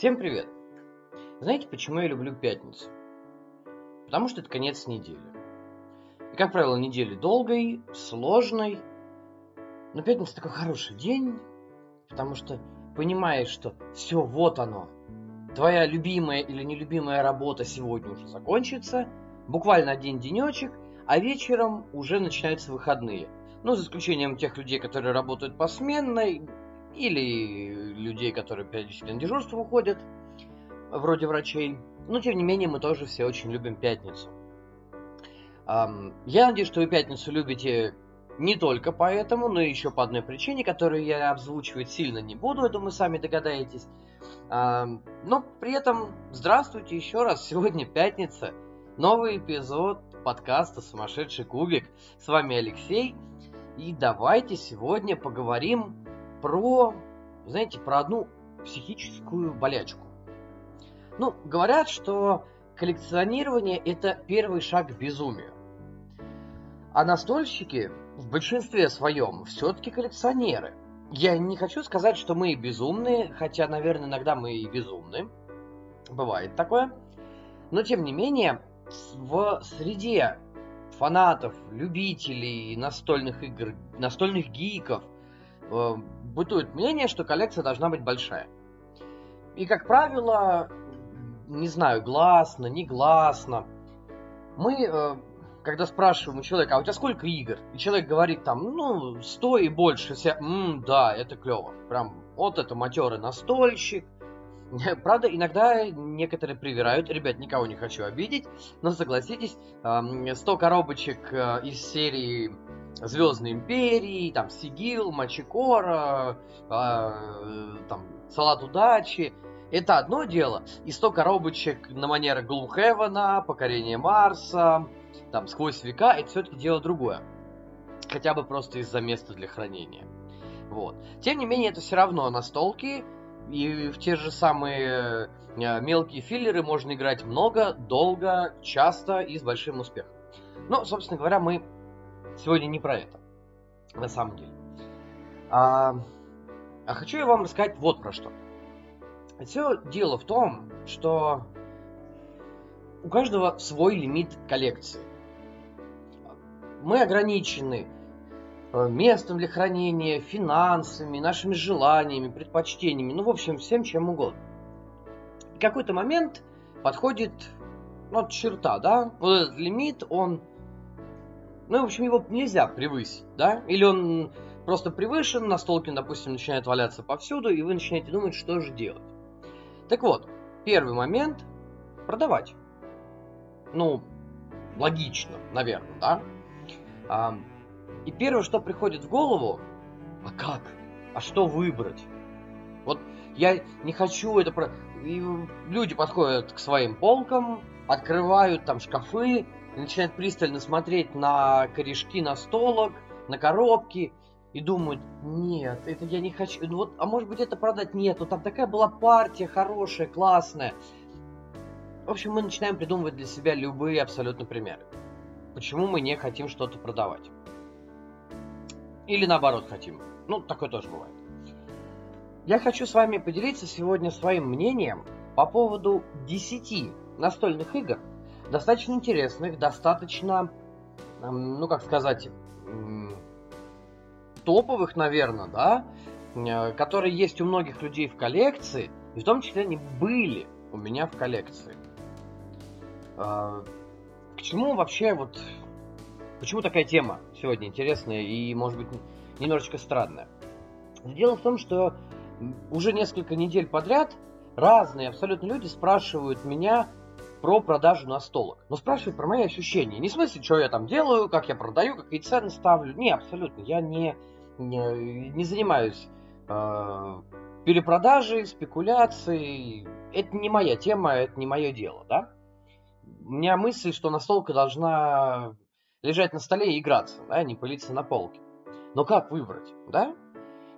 Всем привет! Знаете, почему я люблю пятницу? Потому что это конец недели. И, как правило, недели долгой, сложной. Но пятница такой хороший день, потому что понимаешь, что все, вот оно. Твоя любимая или нелюбимая работа сегодня уже закончится. Буквально один денечек, а вечером уже начинаются выходные. Ну, за исключением тех людей, которые работают посменно, или людей, которые периодически на дежурство уходят, вроде врачей. Но, тем не менее, мы тоже все очень любим пятницу. Я надеюсь, что вы пятницу любите не только поэтому, но еще по одной причине, которую я обзвучивать сильно не буду, это вы сами догадаетесь. Но при этом здравствуйте еще раз, сегодня пятница, новый эпизод подкаста «Сумасшедший кубик». С вами Алексей, и давайте сегодня поговорим про, знаете, про одну психическую болячку. Ну, говорят, что коллекционирование это первый шаг к безумию. А настольщики в большинстве своем все-таки коллекционеры. Я не хочу сказать, что мы безумные, хотя, наверное, иногда мы и безумны. Бывает такое. Но, тем не менее, в среде фанатов, любителей настольных игр, настольных гиков, бытует мнение, что коллекция должна быть большая. И, как правило, не знаю, гласно, негласно, мы, э, когда спрашиваем у человека, а у тебя сколько игр? И человек говорит там, ну, 100 и больше, все, М, да, это клево. Прям, вот это матерый настольщик. Правда, иногда некоторые привирают, ребят, никого не хочу обидеть, но согласитесь, 100 коробочек э, из серии Звездной Империи, там Сигил, Мачикора, э, там Салат Удачи. Это одно дело. И 100 коробочек на манер Глумхевена, Покорение Марса, там Сквозь века, это все-таки дело другое. Хотя бы просто из-за места для хранения. Вот. Тем не менее, это все равно настолки, и в те же самые э, мелкие филлеры можно играть много, долго, часто и с большим успехом. Но, собственно говоря, мы Сегодня не про это, на самом деле. А, а хочу я вам рассказать вот про что. Все дело в том, что у каждого свой лимит коллекции. Мы ограничены э, местом для хранения, финансами, нашими желаниями, предпочтениями, ну, в общем, всем чем угодно. И какой-то момент подходит, ну, черта, да, вот этот лимит, он ну, в общем, его нельзя превысить, да? Или он просто превышен, настолки, допустим, начинает валяться повсюду, и вы начинаете думать, что же делать. Так вот, первый момент – продавать. Ну, логично, наверное, да? А, и первое, что приходит в голову, а как? А что выбрать? Вот я не хочу это... Про... И люди подходят к своим полкам, открывают там шкафы, и начинают пристально смотреть на корешки на столок, на коробки, и думают, нет, это я не хочу, ну вот, а может быть это продать? Нет, ну там такая была партия хорошая, классная. В общем, мы начинаем придумывать для себя любые абсолютно примеры. Почему мы не хотим что-то продавать? Или наоборот хотим. Ну, такое тоже бывает. Я хочу с вами поделиться сегодня своим мнением по поводу 10 настольных игр, достаточно интересных, достаточно, ну как сказать, топовых, наверное, да, э, которые есть у многих людей в коллекции, и в том числе они были у меня в коллекции. А, к чему вообще вот... Почему такая тема сегодня интересная и, может быть, немножечко странная? Дело в том, что уже несколько недель подряд разные абсолютно люди спрашивают меня, про продажу настолок. Но спрашивают про мои ощущения. Не в смысле, что я там делаю, как я продаю, какие цены ставлю. Не, абсолютно. Я не, не, не занимаюсь э, перепродажей, спекуляцией. Это не моя тема, это не мое дело, да? У меня мысль, что настолка должна лежать на столе и играться, да, не пылиться на полке. Но как выбрать, да?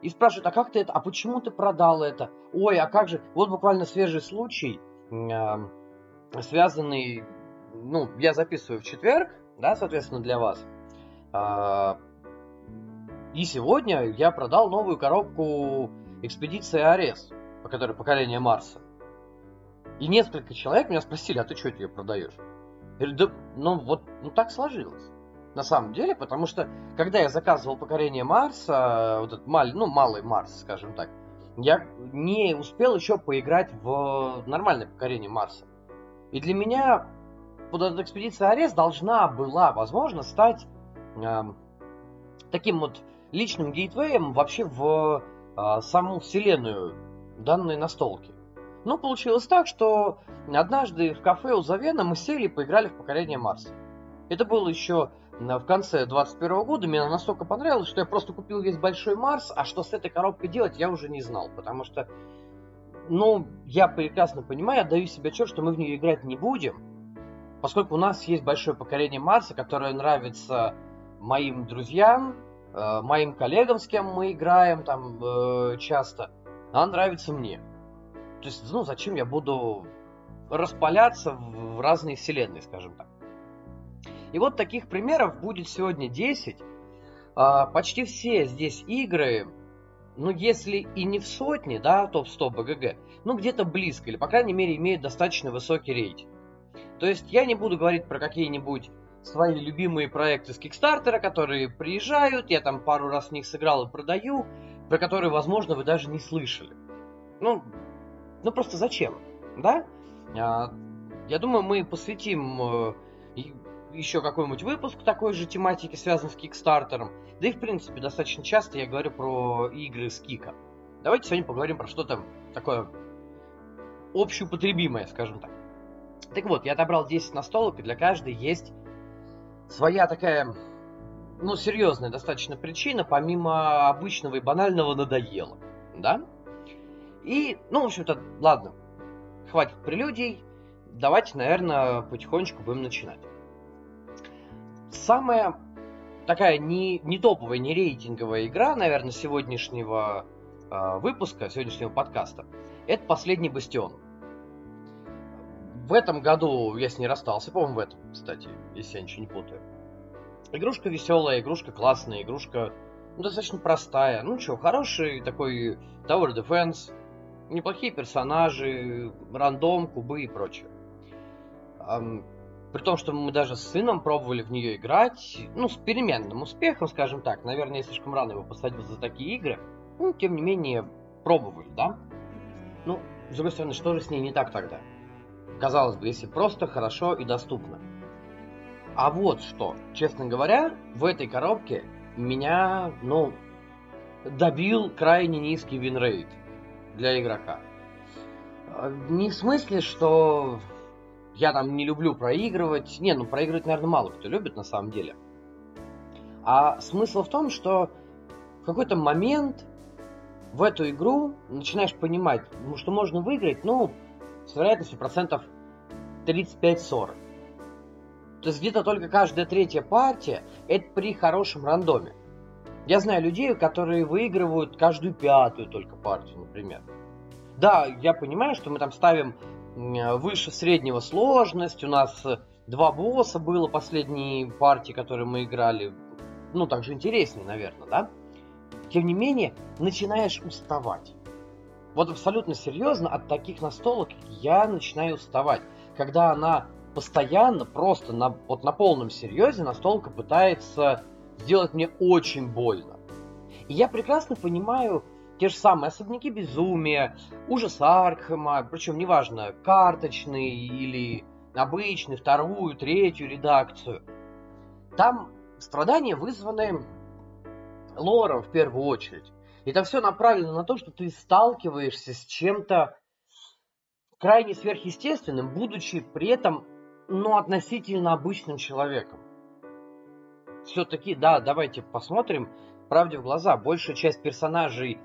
И спрашивают, а как ты это, а почему ты продал это? Ой, а как же, вот буквально свежий случай, э, связанный, ну, я записываю в четверг, да, соответственно, для вас. А, и сегодня я продал новую коробку экспедиции Арес, по которой поколение Марса. И несколько человек меня спросили, а ты что ее продаешь? Я говорю, да, ну вот, ну так сложилось. На самом деле, потому что, когда я заказывал покорение Марса, вот этот мал, ну, малый Марс, скажем так, я не успел еще поиграть в нормальное покорение Марса. И для меня вот эта экспедиция Арест должна была, возможно, стать э, таким вот личным гейтвеем вообще в э, саму вселенную данной настолки. Но получилось так, что однажды в кафе у Завена мы сели и поиграли в покорение Марса. Это было еще в конце 21 года. Мне настолько понравилось, что я просто купил весь большой Марс, а что с этой коробкой делать, я уже не знал. Потому что, ну, я прекрасно понимаю, отдаю себе отчет, что мы в нее играть не будем. Поскольку у нас есть большое покорение Марса, которое нравится моим друзьям, э, моим коллегам, с кем мы играем там э, часто, она нравится мне. То есть, ну, зачем я буду распаляться в разные вселенные, скажем так. И вот таких примеров будет сегодня 10. А, почти все здесь игры, ну, если и не в сотне, да, топ-100 БГГ, ну, где-то близко, или, по крайней мере, имеют достаточно высокий рейтинг. То есть я не буду говорить про какие-нибудь свои любимые проекты с Кикстартера, которые приезжают, я там пару раз в них сыграл и продаю, про которые, возможно, вы даже не слышали. Ну, ну просто зачем, да? А, я думаю, мы посвятим э, еще какой-нибудь выпуск такой же тематики, связанный с Кикстартером. Да и, в принципе, достаточно часто я говорю про игры с Кика. Давайте сегодня поговорим про что-то такое общеупотребимое, скажем так. Так вот, я отобрал 10 настолок, и для каждой есть своя такая, ну, серьезная достаточно причина, помимо обычного и банального надоело. Да? И, ну, в общем-то, ладно, хватит прелюдий, давайте, наверное, потихонечку будем начинать. Самая такая не, не топовая, не рейтинговая игра, наверное, сегодняшнего э, выпуска, сегодняшнего подкаста, это «Последний бастион». В этом году я с ней расстался, по-моему, в этом, кстати, если я ничего не путаю. Игрушка веселая, игрушка классная, игрушка ну, достаточно простая. Ну что, хороший такой Tower Defense, неплохие персонажи, рандом, кубы и прочее. При том, что мы даже с сыном пробовали в нее играть, ну, с переменным успехом, скажем так. Наверное, я слишком рано его посадил за такие игры. Ну, тем не менее, пробовали, да? Ну, с другой стороны, что же с ней не так тогда? Казалось бы, если просто, хорошо и доступно. А вот что, честно говоря, в этой коробке меня, ну, добил крайне низкий винрейт для игрока. А, не в смысле, что я там не люблю проигрывать. Не, ну проигрывать, наверное, мало кто любит на самом деле. А смысл в том, что в какой-то момент в эту игру начинаешь понимать, ну, что можно выиграть, ну, с вероятностью процентов 35-40. То есть где-то только каждая третья партия это при хорошем рандоме. Я знаю людей, которые выигрывают каждую пятую только партию, например. Да, я понимаю, что мы там ставим выше среднего сложность. У нас два босса было последние партии, которые мы играли. Ну, так же интереснее, наверное, да? Тем не менее, начинаешь уставать. Вот абсолютно серьезно, от таких настолок я начинаю уставать. Когда она постоянно, просто на, вот на полном серьезе настолка пытается сделать мне очень больно. И я прекрасно понимаю те же самые особняки безумия, ужас Аркхема, причем неважно, карточный или обычный, вторую, третью редакцию. Там страдания вызваны лором в первую очередь. И там все направлено на то, что ты сталкиваешься с чем-то крайне сверхъестественным, будучи при этом, ну, относительно обычным человеком все-таки, да, давайте посмотрим правде в глаза. Большая часть персонажей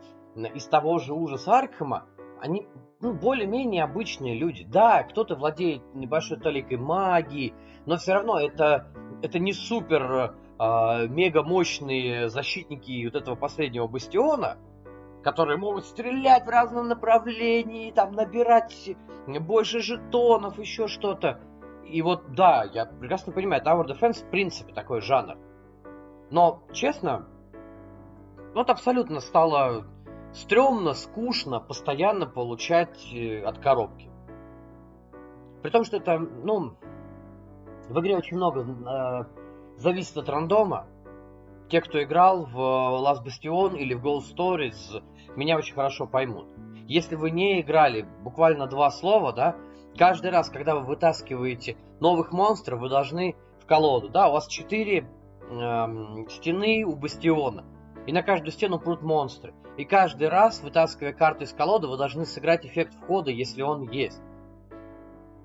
из того же ужаса Аркхема, они ну, более-менее обычные люди. Да, кто-то владеет небольшой толикой магии, но все равно это, это не супер э, мега мощные защитники вот этого последнего бастиона, которые могут стрелять в разном направлении, там набирать больше жетонов, еще что-то. И вот, да, я прекрасно понимаю, Tower Defense в принципе такой жанр. Но, честно, вот абсолютно стало стрёмно, скучно постоянно получать э, от коробки. При том, что это, ну, в игре очень много э, зависит от рандома. Те, кто играл в Last Bastion или в Gold Stories, меня очень хорошо поймут. Если вы не играли буквально два слова, да, каждый раз, когда вы вытаскиваете новых монстров, вы должны в колоду, да, у вас четыре э, стены у бастиона, и на каждую стену прут монстры. И каждый раз, вытаскивая карту из колоды, вы должны сыграть эффект входа, если он есть.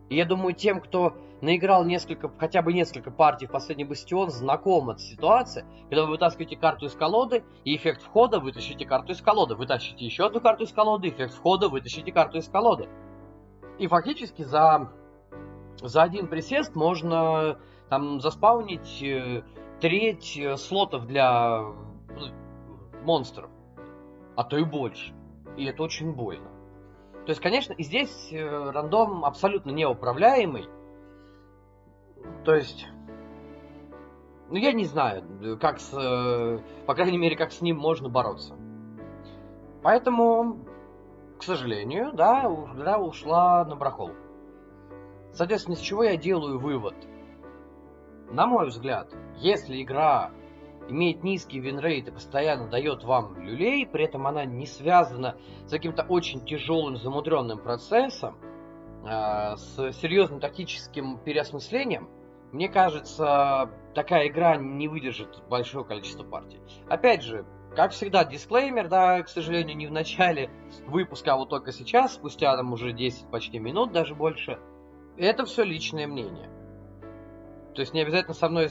И я думаю, тем, кто наиграл несколько, хотя бы несколько партий в последний бастион, знакома эта ситуация, когда вы вытаскиваете карту из колоды, и эффект входа вытащите карту из колоды. Вытащите еще одну карту из колоды, эффект входа вытащите карту из колоды. И фактически за, за один присест можно там заспаунить э, треть э, слотов для монстров, а то и больше. И это очень больно. То есть, конечно, и здесь э, рандом абсолютно неуправляемый. То есть, ну я не знаю, как с, э, по крайней мере, как с ним можно бороться. Поэтому, к сожалению, да, игра ушла на барахолку. Соответственно, с чего я делаю вывод? На мой взгляд, если игра имеет низкий винрейт и постоянно дает вам люлей, при этом она не связана с каким-то очень тяжелым замудренным процессом, э, с серьезным тактическим переосмыслением, мне кажется, такая игра не выдержит большое количество партий. Опять же, как всегда, дисклеймер, да, к сожалению, не в начале выпуска, а вот только сейчас, спустя там уже 10 почти минут, даже больше. Это все личное мнение. То есть не обязательно со мной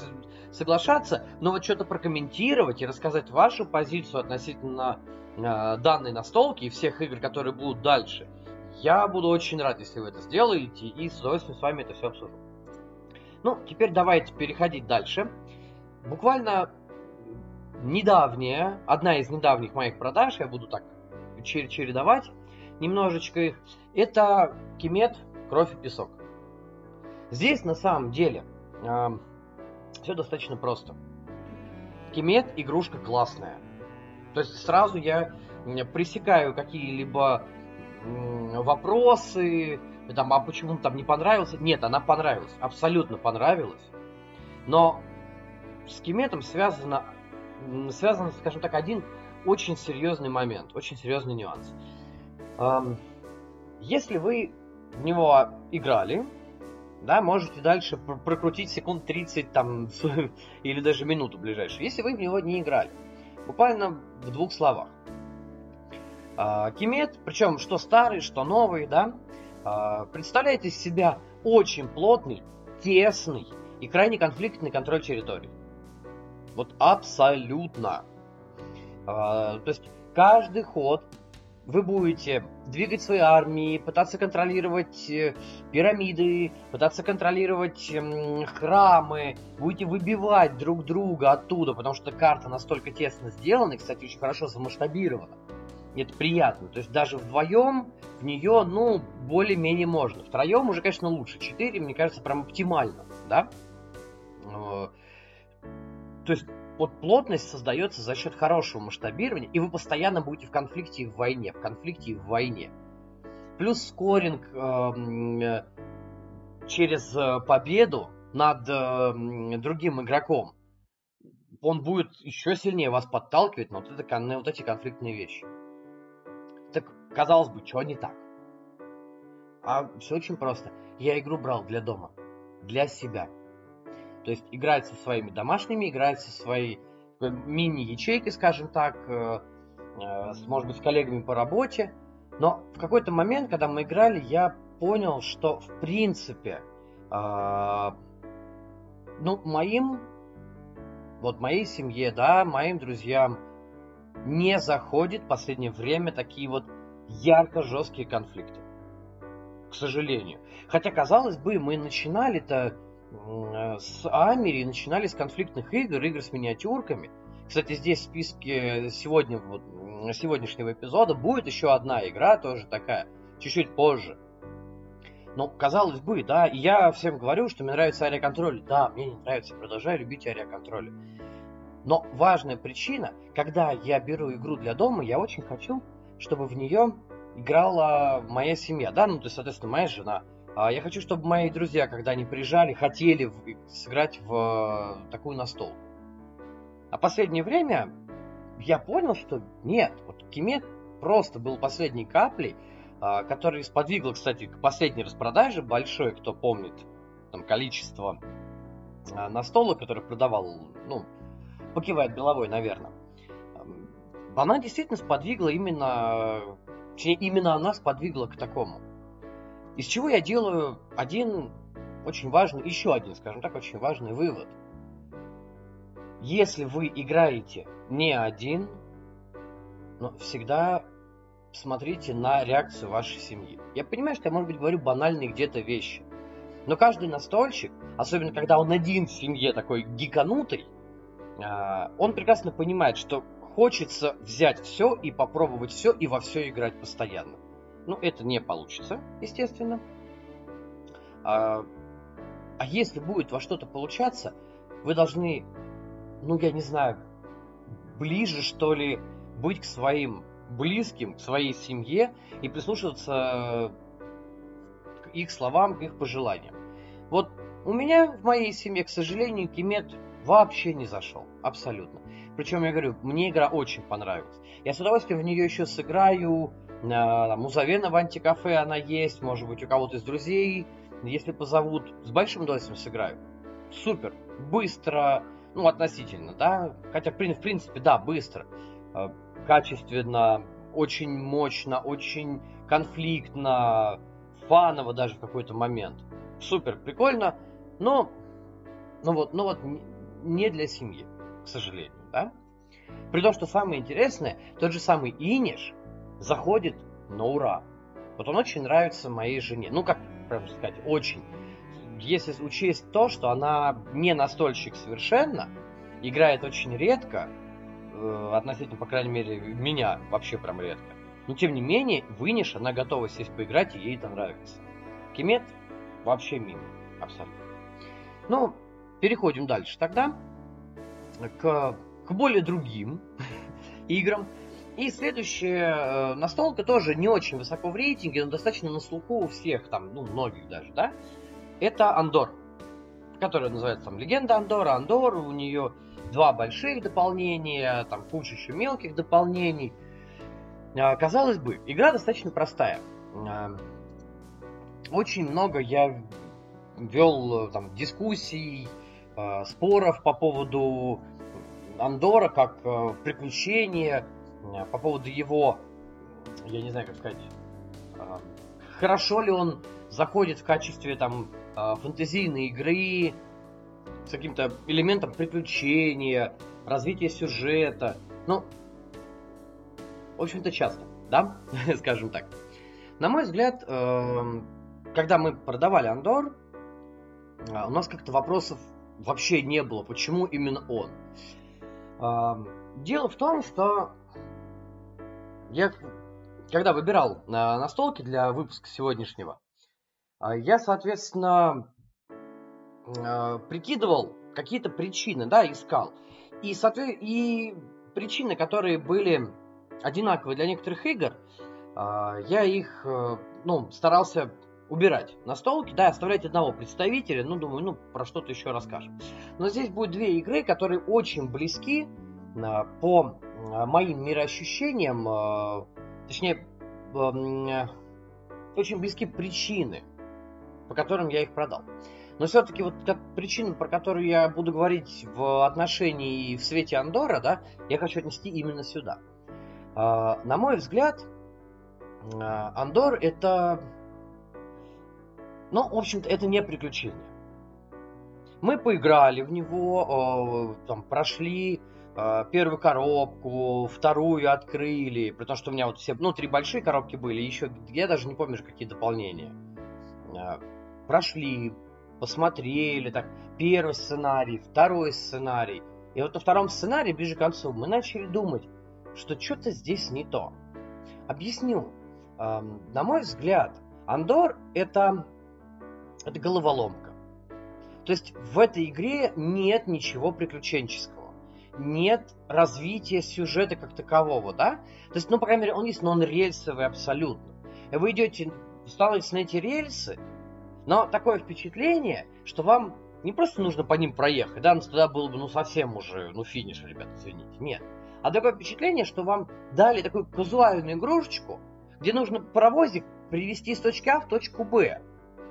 соглашаться, но вот что-то прокомментировать и рассказать вашу позицию относительно э, данной настолки и всех игр, которые будут дальше. Я буду очень рад, если вы это сделаете, и с удовольствием с вами это все обсужу. Ну, теперь давайте переходить дальше. Буквально недавняя, одна из недавних моих продаж, я буду так чередовать немножечко их, это Кемет, Кровь и Песок. Здесь на самом деле все достаточно просто. Кемет игрушка классная. То есть сразу я пресекаю какие-либо вопросы, там, а почему там не понравился? Нет, она понравилась, абсолютно понравилась. Но с Кеметом связано, связан, скажем так, один очень серьезный момент, очень серьезный нюанс. Если вы в него играли, да, можете дальше прокрутить секунд 30 там, или даже минуту ближайшую, если вы в него не играли. Буквально в двух словах. А, Кимет, причем что старый, что новый, да, а, представляет из себя очень плотный, тесный и крайне конфликтный контроль территории. Вот абсолютно. А, то есть каждый ход вы будете двигать свои армии, пытаться контролировать э, пирамиды, пытаться контролировать храмы, будете выбивать друг друга оттуда, потому что карта настолько тесно сделана и, кстати, очень хорошо замасштабирована. И это приятно. То есть даже вдвоем в нее, ну, более-менее можно. Втроем уже, конечно, лучше. Четыре, мне кажется, прям оптимально, да? Э, то есть вот плотность создается за счет хорошего масштабирования, и вы постоянно будете в конфликте и в войне, в конфликте и в войне. Плюс скоринг э, через э, победу над э, другим игроком, он будет еще сильнее вас подталкивать на вот, это, вот эти конфликтные вещи. Так, казалось бы, что не так? А все очень просто. Я игру брал для дома, для себя – то есть играть со своими домашними, играть со своей э, мини-ячейкой, скажем так, э, э, может быть, с коллегами по работе. Но в какой-то момент, когда мы играли, я понял, что в принципе, ну, моим, вот моей семье, да, моим друзьям не заходит в последнее время такие вот ярко жесткие конфликты. К сожалению. Хотя, казалось бы, мы начинали-то Э, с Амери начинали с конфликтных игр, игр с миниатюрками. Кстати, здесь в списке сегодня, вот, сегодняшнего эпизода будет еще одна игра, тоже такая, чуть-чуть позже. Но, казалось бы, да, и я всем говорю, что мне нравится ариаконтроль. Да, мне не нравится, продолжаю любить ариаконтроль. Но важная причина, когда я беру игру для дома, я очень хочу, чтобы в нее играла моя семья, да, ну, то есть, соответственно, моя жена, я хочу, чтобы мои друзья, когда они приезжали, хотели сыграть в э, такую настолку. А последнее время я понял, что нет, вот Кимет просто был последней каплей, а, которая сподвигла, кстати, к последней распродаже большой, кто помнит там количество а, настолок, который продавал, ну, покивает головой, наверное. Она действительно сподвигла именно, именно она сподвигла к такому. Из чего я делаю один очень важный, еще один, скажем так, очень важный вывод. Если вы играете не один, но всегда смотрите на реакцию вашей семьи. Я понимаю, что я, может быть, говорю банальные где-то вещи. Но каждый настольщик, особенно когда он один в семье такой гиканутый, а, он прекрасно понимает, что хочется взять все и попробовать все и во все играть постоянно. Ну, это не получится, естественно. А, а если будет во что-то получаться, вы должны, ну, я не знаю, ближе, что ли, быть к своим близким, к своей семье и прислушиваться к их словам, к их пожеланиям. Вот у меня в моей семье, к сожалению, Кимет вообще не зашел. Абсолютно. Причем, я говорю, мне игра очень понравилась. Я с удовольствием в нее еще сыграю. Там, у Завена в антикафе она есть. Может быть, у кого-то из друзей. Если позовут, с большим удовольствием сыграю. Супер. Быстро. Ну, относительно, да. Хотя, в принципе, да, быстро. А, качественно, очень мощно, очень конфликтно, фаново даже в какой-то момент. Супер, прикольно, но, ну вот, ну вот не для семьи, к сожалению, да? При том, что самое интересное, тот же самый Иниш заходит на ура. Вот он очень нравится моей жене. Ну, как правильно сказать, очень. Если учесть то, что она не настольщик совершенно, играет очень редко, Э, относительно, по крайней мере, меня вообще прям редко. Но тем не менее, Выниш, она готова сесть поиграть, и ей это нравится. Кемет вообще мимо, абсолютно. Ну, переходим дальше тогда к, к более другим играм. И следующая э, настолка тоже не очень высоко в рейтинге, но достаточно на слуху у всех, там, ну, многих даже, да? Это Андор, которая называется там Легенда Андора. Андор, у нее два больших дополнения, там куча еще мелких дополнений. А, казалось бы, игра достаточно простая. А, очень много я вел там дискуссий, а, споров по поводу Андора как приключения, по поводу его, я не знаю, как сказать, хорошо ли он заходит в качестве там фэнтезийной игры, с каким-то элементом приключения, развития сюжета. Ну, в общем-то, часто, да, скажем так. На мой взгляд, эм, когда мы продавали Андор, у нас как-то вопросов вообще не было, почему именно он. Эм, дело в том, что я, когда выбирал настолки для выпуска сегодняшнего, э, я, соответственно, э, прикидывал какие-то причины, да, искал. И, соответственно, и причины, которые были одинаковые для некоторых игр, э, я их, э, ну, старался убирать на столке, да, оставлять одного представителя, ну, думаю, ну, про что-то еще расскажем. Но здесь будет две игры, которые очень близки э, по э, моим мироощущениям, э, точнее, э, очень близки причины, по которым я их продал. Но все-таки вот как причину, про которую я буду говорить в отношении в свете Андора, да, я хочу отнести именно сюда. А, на мой взгляд, а, Андор это, ну, в общем-то, это не приключение. Мы поиграли в него, а, там, прошли первую коробку, вторую открыли, потому что у меня вот все, ну, три большие коробки были, еще, я даже не помню, какие дополнения. Прошли, посмотрели, так, первый сценарий, второй сценарий. И вот на втором сценарии, ближе к концу, мы начали думать, что что-то здесь не то. Объясню. Эм, на мой взгляд, Андор это, это головоломка. То есть в этой игре нет ничего приключенческого. Нет развития сюжета как такового, да? То есть, ну, по крайней мере, он есть, но он рельсовый абсолютно. И вы идете, становитесь на эти рельсы, Но такое впечатление, что вам не просто нужно по ним проехать, да, ну, тогда было бы, ну, совсем уже, ну, финиш, ребят, извините, нет. А такое впечатление, что вам дали такую казуальную игрушечку, где нужно паровозик привести с точки А в точку Б.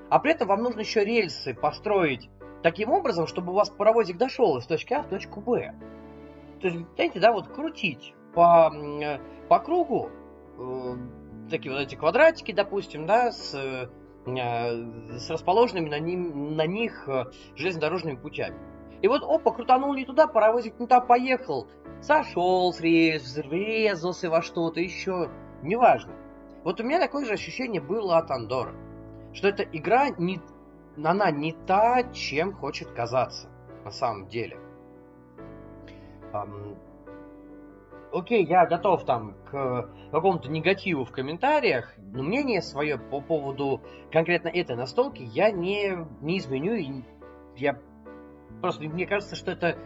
А при этом вам нужно еще рельсы построить таким образом, чтобы у вас паровозик дошел из точки А в точку Б. То есть, знаете, да, вот крутить по, по кругу э, такие вот эти квадратики, допустим, да, с, э, с расположенными на, ним, на них э, железнодорожными путями. И вот, опа, крутанул не туда, паровозик не туда поехал, сошел с рельс, врезался во что-то еще, неважно. Вот у меня такое же ощущение было от Андора, что эта игра не, она не та, чем хочет казаться на самом деле. Um, окей, я готов там к какому-то негативу в комментариях, но мнение свое по поводу конкретно этой настолки я не, не изменю, и я просто, мне кажется, что это,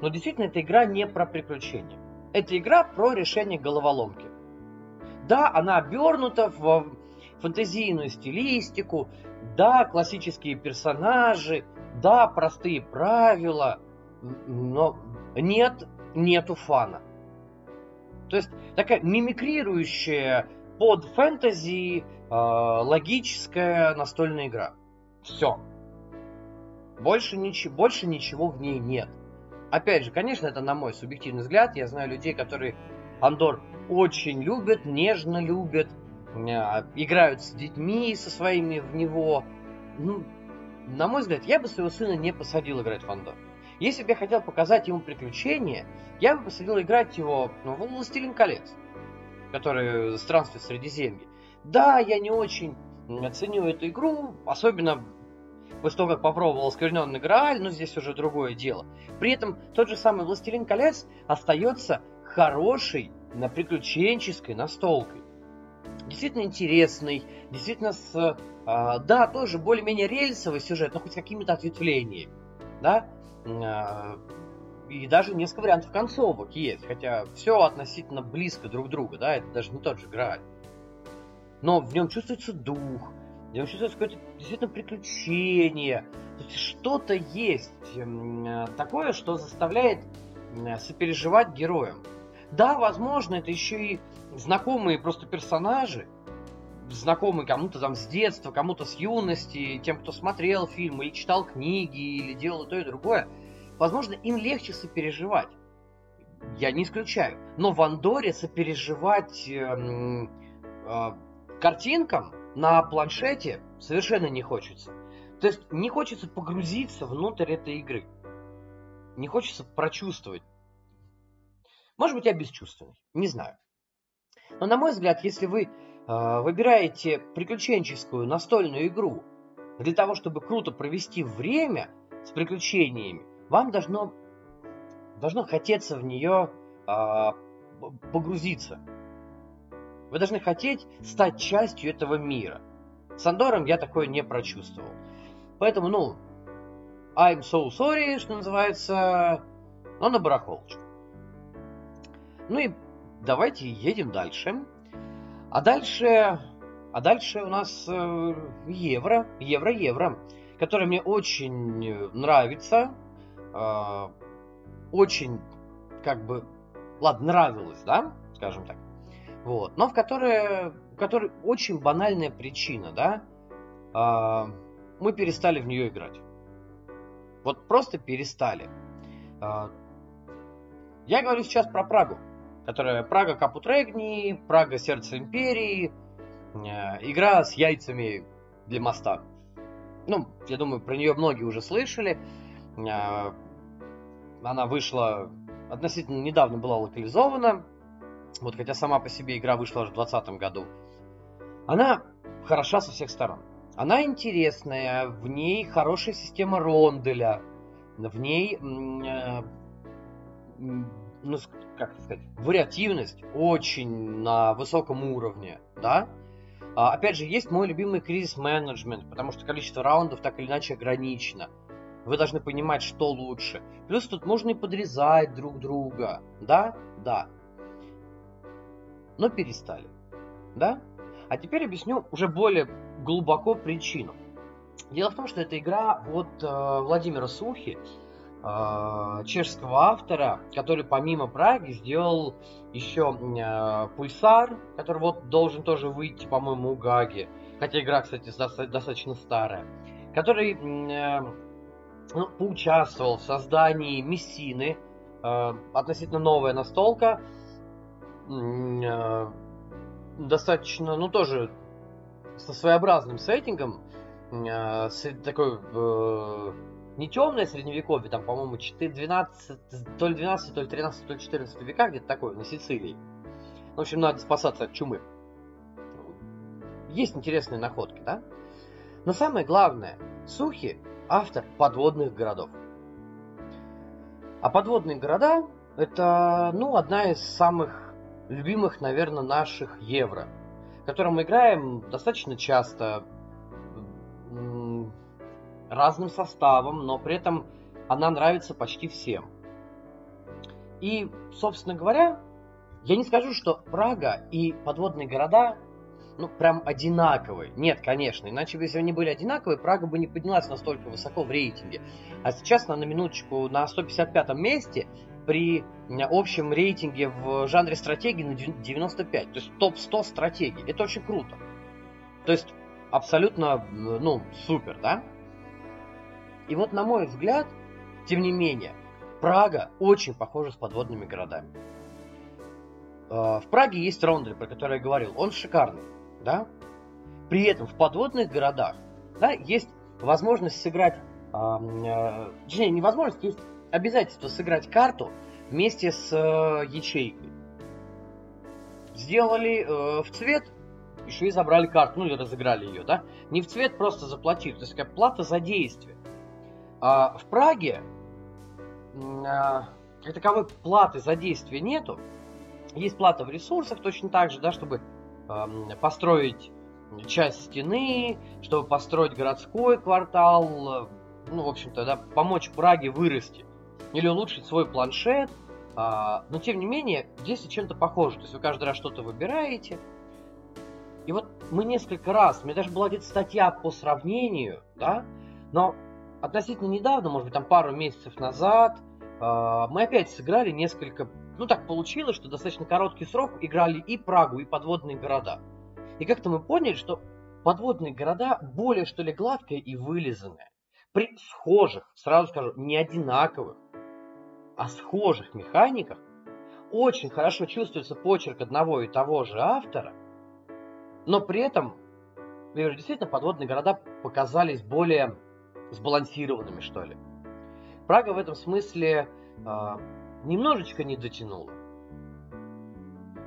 ну, действительно, эта игра не про приключения. Это игра про решение головоломки. Да, она обернута в фантазийную стилистику, да, классические персонажи, да, простые правила, но нет, нету фана. То есть такая мимикрирующая под фэнтези э, логическая настольная игра. Все. Больше, нич- больше ничего в ней нет. Опять же, конечно, это на мой субъективный взгляд. Я знаю людей, которые Андор очень любят, нежно любят, э, играют с детьми со своими в него. Ну, на мой взгляд, я бы своего сына не посадил играть в Андор. Если бы я хотел показать ему приключения, я бы посадил играть его ну, в «Властелин колец», который странствует в Средиземье. Да, я не очень ценю эту игру, особенно после того, как попробовал «Оскверненный Грааль», но здесь уже другое дело. При этом тот же самый «Властелин колец» остается хорошей на приключенческой настолкой. Действительно интересный, действительно с, э, да, тоже более-менее рельсовый сюжет, но хоть какими-то ответвлениями, да, и даже несколько вариантов концовок есть, хотя все относительно близко друг друга, да, это даже не тот же Грааль. Но в нем чувствуется дух, в нем чувствуется какое-то действительно приключение, то есть что-то есть э, такое, что заставляет сопереживать героям. Да, возможно, это еще и знакомые просто персонажи, знакомые кому-то там с детства, кому-то с юности, тем, кто смотрел фильмы или читал книги, или делал то и другое. Возможно, им легче сопереживать. Я не исключаю. Но в Андоре сопереживать э, э, картинкам на планшете совершенно не хочется. То есть не хочется погрузиться внутрь этой игры. Не хочется прочувствовать. Может быть, я бесчувственный, не знаю. Но на мой взгляд, если вы выбираете приключенческую настольную игру для того, чтобы круто провести время с приключениями, вам должно, должно хотеться в нее э, погрузиться. Вы должны хотеть стать частью этого мира. С Андором я такое не прочувствовал. Поэтому, ну, I'm so sorry, что называется, но на барахолочку. Ну и давайте едем дальше. А дальше, а дальше у нас э, евро, евро, евро, которое мне очень нравится, э, очень, как бы, ладно, нравилось, да, скажем так, вот, но в которое, в которой очень банальная причина, да, э, мы перестали в нее играть. Вот просто перестали. Я говорю сейчас про Прагу которая Прага Капутрегни, Прага Сердце Империи, э, игра с яйцами для моста. Ну, я думаю, про нее многие уже слышали. Э, она вышла относительно недавно была локализована. Вот, хотя сама по себе игра вышла уже в 2020 году. Она хороша со всех сторон. Она интересная, в ней хорошая система ронделя, в ней э, ну, как сказать, вариативность очень на высоком уровне, да. А, опять же, есть мой любимый кризис-менеджмент, потому что количество раундов так или иначе ограничено. Вы должны понимать, что лучше. Плюс тут можно и подрезать друг друга, да, да. Но перестали, да. А теперь объясню уже более глубоко причину. Дело в том, что это игра от э, Владимира Сухи, э, чешского автора, который помимо Праги сделал еще э, Пульсар, который вот должен тоже выйти, по-моему, у Гаги. Хотя игра, кстати, достаточно старая. Который э, ну, поучаствовал в создании Мессины, э, относительно новая настолка. Э, достаточно, ну тоже со своеобразным сеттингом, э, с такой э, не темное средневековье, там, по-моему, 12, то ли 12, то ли 13, то ли 14 века, где-то такое, на Сицилии. В общем, надо спасаться от чумы. Есть интересные находки, да? Но самое главное, Сухи – автор подводных городов. А подводные города – это, ну, одна из самых любимых, наверное, наших евро, в котором мы играем достаточно часто, разным составом, но при этом она нравится почти всем. И, собственно говоря, я не скажу, что Прага и подводные города ну, прям одинаковые. Нет, конечно, иначе бы, если они были одинаковые, Прага бы не поднялась настолько высоко в рейтинге. А сейчас она на минуточку на 155 месте при общем рейтинге в жанре стратегии на 95. То есть топ-100 стратегий. Это очень круто. То есть абсолютно, ну, супер, да? И вот, на мой взгляд, тем не менее, Прага очень похожа с подводными городами. А, в Праге есть Рондель, про который я говорил. Он шикарный, да? При этом в подводных городах да, есть возможность сыграть, э, не возможность, есть обязательство сыграть карту вместе с э, ячейкой. Сделали э, в цвет, еще и забрали карту, ну или разыграли ее, да? Не в цвет, просто заплатили. То есть как плата за действие. А в Праге а, как таковой платы за действие нету. Есть плата в ресурсах точно так же, да, чтобы построить часть стены, чтобы построить городской квартал, ну, в общем-то, да, помочь Праге вырасти. Или улучшить свой планшет. А, но, тем не менее, здесь чем-то похоже. То есть вы каждый раз что-то выбираете. И вот мы несколько раз, меня даже была где-то статья по сравнению, да, но относительно недавно, может быть, там пару месяцев назад, а, мы опять сыграли несколько... Ну, так получилось, что достаточно короткий срок играли и Прагу, и подводные города. И как-то мы поняли, что подводные города более, что ли, гладкие и вылизанные. При схожих, сразу скажу, не одинаковых, а схожих механиках очень хорошо чувствуется почерк одного и того же автора, но при этом, я говорю, действительно, подводные города показались более сбалансированными, что ли. Прага в этом смысле э, немножечко не дотянула.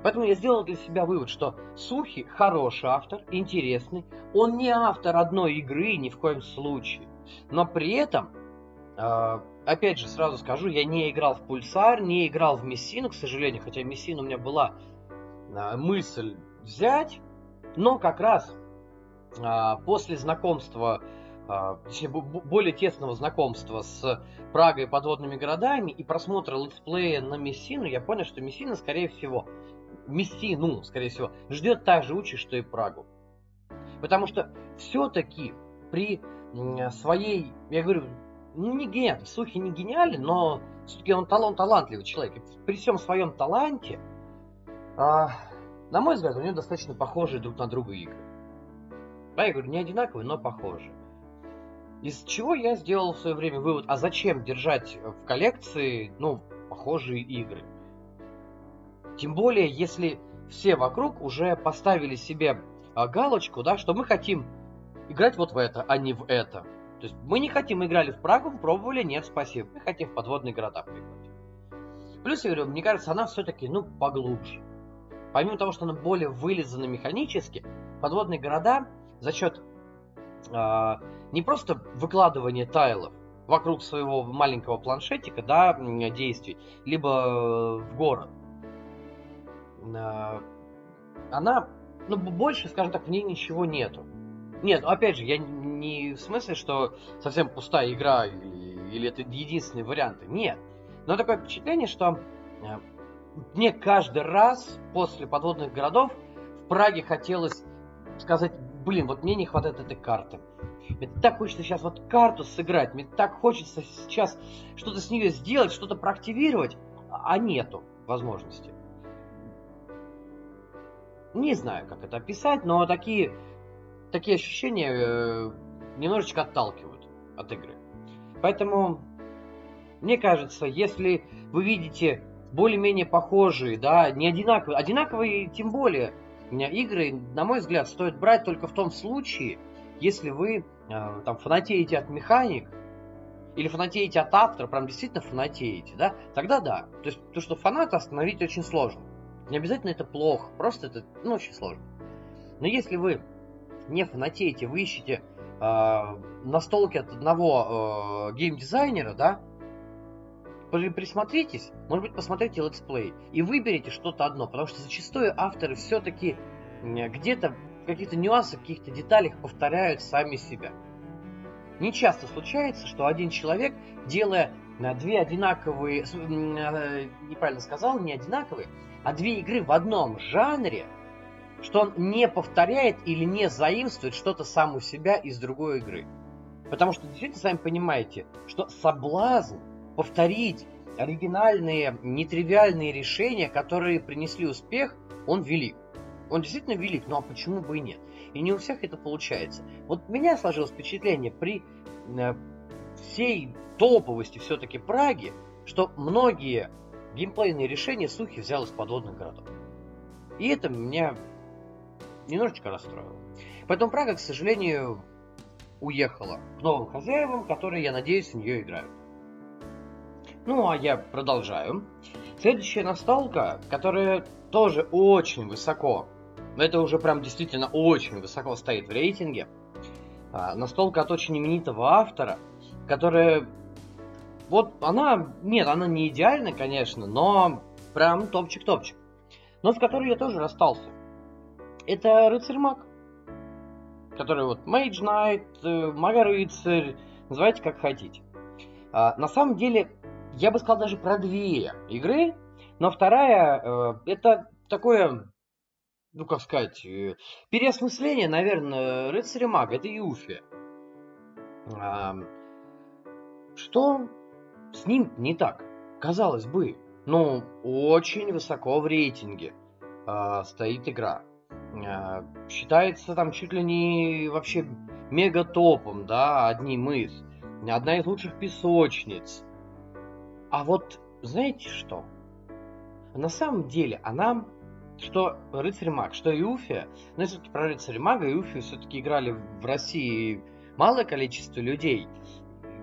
Поэтому я сделал для себя вывод, что Сухи хороший автор, интересный. Он не автор одной игры ни в коем случае. Но при этом, э, опять же, сразу скажу, я не играл в Пульсар, не играл в Мессину, к сожалению, хотя Мессину у меня была э, мысль взять. Но как раз э, после знакомства точнее, более тесного знакомства с Прагой и подводными городами и просмотра летсплея на Мессину, я понял, что Мессина, скорее всего, Мессину, скорее всего, ждет та же участь, что и Прагу. Потому что все-таки при своей, я говорю, ну не гениальный, Сухи не гениален, но все-таки он талант, талантливый человек. И при всем своем таланте, а, на мой взгляд, у него достаточно похожие друг на друга игры. Да, я говорю, не одинаковые, но похожие. Из чего я сделал в свое время вывод, а зачем держать в коллекции, ну, похожие игры? Тем более, если все вокруг уже поставили себе а, галочку, да, что мы хотим играть вот в это, а не в это. То есть мы не хотим играли в Прагу, пробовали, нет, спасибо. Мы хотим в подводные города поиграть. Плюс, я говорю, мне кажется, она все-таки, ну, поглубже. Помимо того, что она более вылизана механически, подводные города за счет а, не просто выкладывание тайлов вокруг своего маленького планшетика, да, действий, либо э, в город. А, она, ну, больше, скажем так, в ней ничего нету. Нет, ну, опять же, я не в смысле, что совсем пустая игра или, или это единственные варианты. Нет. Но такое впечатление, что э, мне каждый раз после подводных городов в Праге хотелось сказать блин, вот мне не хватает этой карты. Мне так хочется сейчас вот карту сыграть, мне так хочется сейчас что-то с нее сделать, что-то проактивировать, а нету возможности. Не знаю, как это описать, но такие, такие ощущения э, немножечко отталкивают от игры. Поэтому, мне кажется, если вы видите более-менее похожие, да, не одинаковые, одинаковые тем более, игры, на мой взгляд, стоит брать только в том случае, если вы э, там фанатеете от механик, или фанатеете от автора, прям действительно фанатеете, да, тогда да. То есть то, что фаната остановить очень сложно. Не обязательно это плохо, просто это ну, очень сложно. Но если вы не фанатеете, вы ищете э, настолки от одного э, геймдизайнера, да, присмотритесь, может быть, посмотрите летсплей и выберите что-то одно, потому что зачастую авторы все-таки где-то в каких-то нюансах, каких-то деталях повторяют сами себя. Не часто случается, что один человек, делая э, две одинаковые, э, неправильно сказал, не одинаковые, а две игры в одном жанре, что он не повторяет или не заимствует что-то сам у себя из другой игры. Потому что действительно сами понимаете, что соблазн повторить оригинальные, нетривиальные решения, которые принесли успех, он велик. Он действительно велик, ну а почему бы и нет? И не у всех это получается. Вот у меня сложилось впечатление при э, всей топовости все-таки Праги, что многие геймплейные решения Сухи взял из подводных городов. И это меня немножечко расстроило. Поэтому Прага, к сожалению, уехала к новым хозяевам, которые, я надеюсь, в нее играют. Ну, а я продолжаю. Следующая настолка, которая тоже очень высоко, это уже прям действительно очень высоко стоит в рейтинге. А, настолка от очень именитого автора, которая... Вот она... Нет, она не идеальна, конечно, но прям топчик-топчик. Но с которой я тоже расстался. Это Рыцарь Маг. Который вот Knight, э, Мага-рыцарь, называйте как хотите. А, на самом деле, я бы сказал даже про две игры, но вторая э, это такое, ну как сказать, э, переосмысление, наверное, рыцаря мага, это Юфи. Э, что с ним не так? Казалось бы, ну, очень высоко в рейтинге э, стоит игра. Э, считается там чуть ли не вообще мега топом, да, одним из. Одна из лучших песочниц. А вот знаете что? На самом деле она, что рыцарь маг, что Юфия, ну все-таки про рыцарь мага и Юфию все-таки играли в России малое количество людей.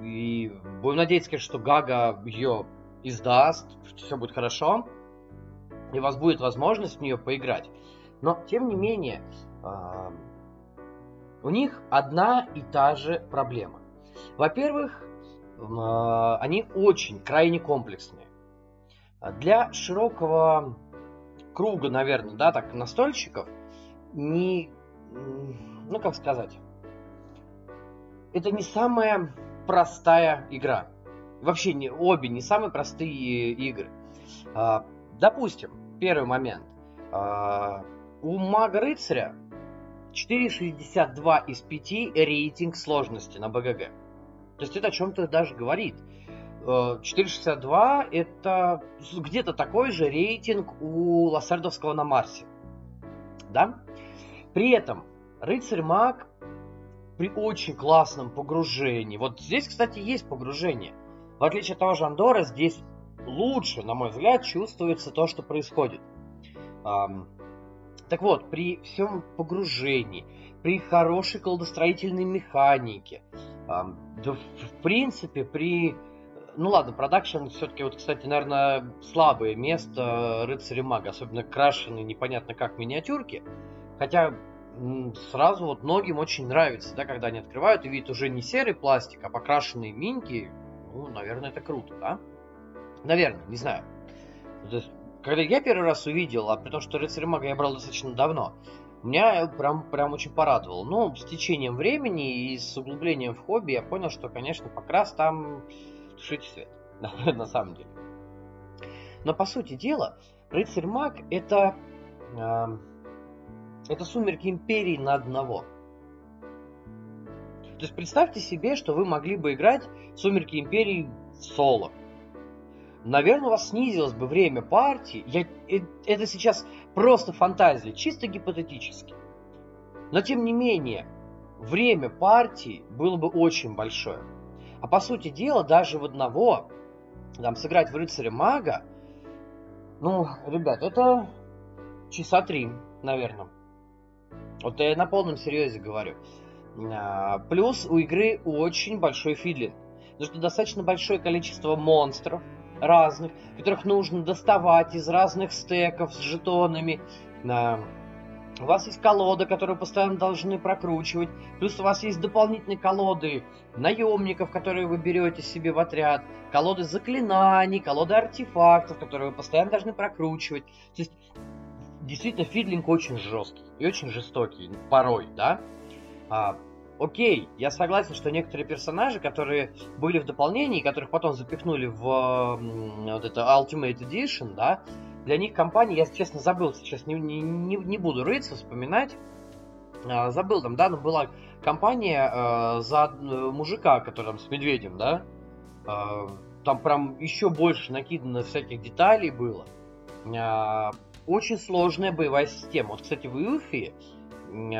И будем надеяться, конечно, что Гага ее издаст, все будет хорошо, и у вас будет возможность в нее поиграть. Но, тем не менее, у них одна и та же проблема. Во-первых, а, они очень крайне комплексные. Для широкого круга, наверное, да, так, настольщиков, не, ну, как сказать, это не самая простая игра. Вообще не, обе не самые простые игры. А, допустим, первый момент. А, у Мага Рыцаря 4,62 из 5 рейтинг сложности на БГГ. То есть это о чем-то даже говорит. 462 э, это где-то такой же рейтинг у Лассардовского на Марсе. Да? При этом рыцарь маг при очень классном погружении. Вот здесь, кстати, есть погружение. В отличие от того же Андора, здесь лучше, на мой взгляд, чувствуется то, что происходит. Так вот, при всем погружении, при хорошей колдостроительной механике, да, в принципе, при... Ну ладно, продакшн все-таки, вот, кстати, наверное, слабое место рыцаря мага, особенно крашеные непонятно как миниатюрки. Хотя сразу вот многим очень нравится, да, когда они открывают и видят уже не серый пластик, а покрашенные миньки. Ну, наверное, это круто, да? Наверное, не знаю. Когда я первый раз увидел, а при том, что рыцарь мага я брал достаточно давно, меня прям, прям очень порадовал. Но с течением времени и с углублением в хобби я понял, что, конечно, покрас там тушить свет. на самом деле. Но по сути дела, рыцарь маг это, э, это сумерки империи на одного. То есть представьте себе, что вы могли бы играть «Сумерки Империи» в соло. Наверное, у вас снизилось бы время партии. Я, э, это сейчас просто фантазия, чисто гипотетически. Но тем не менее, время партии было бы очень большое. А по сути дела, даже в одного, там, сыграть в рыцаря мага, ну, ребят, это часа три, наверное. Вот я на полном серьезе говорю. А, плюс у игры очень большой фидлинг. Потому что достаточно большое количество монстров разных, которых нужно доставать из разных стеков с жетонами. У вас есть колода, которую постоянно должны прокручивать. Плюс у вас есть дополнительные колоды наемников, которые вы берете себе в отряд. Колоды заклинаний, колоды артефактов, которые вы постоянно должны прокручивать. То есть, действительно, фидлинг очень жесткий и очень жестокий порой, да? А, окей, я согласен, что некоторые персонажи, которые были в дополнении, которых потом запихнули в вот это Ultimate Edition, да, для них компания, я честно забыл, сейчас не, не, не, буду рыться, вспоминать. А, забыл там, да, была компания э, за мужика, который там с медведем, да. Э, там прям еще больше накидано всяких деталей было. Э, очень сложная боевая система. Вот, кстати, в Юфи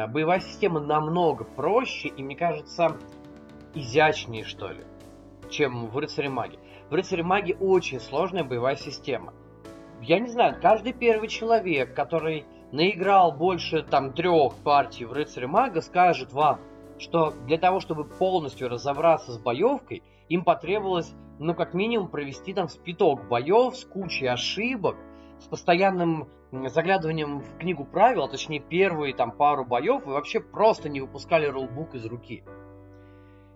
боевая система намного проще и, мне кажется, изящнее, что ли, чем в Рыцаре Маги. В Рыцаре Маги очень сложная боевая система я не знаю, каждый первый человек, который наиграл больше там трех партий в рыцаре мага, скажет вам, что для того, чтобы полностью разобраться с боевкой, им потребовалось, ну, как минимум, провести там спиток боев с кучей ошибок, с постоянным заглядыванием в книгу правил, а точнее первые там пару боев, вы вообще просто не выпускали рулбук из руки.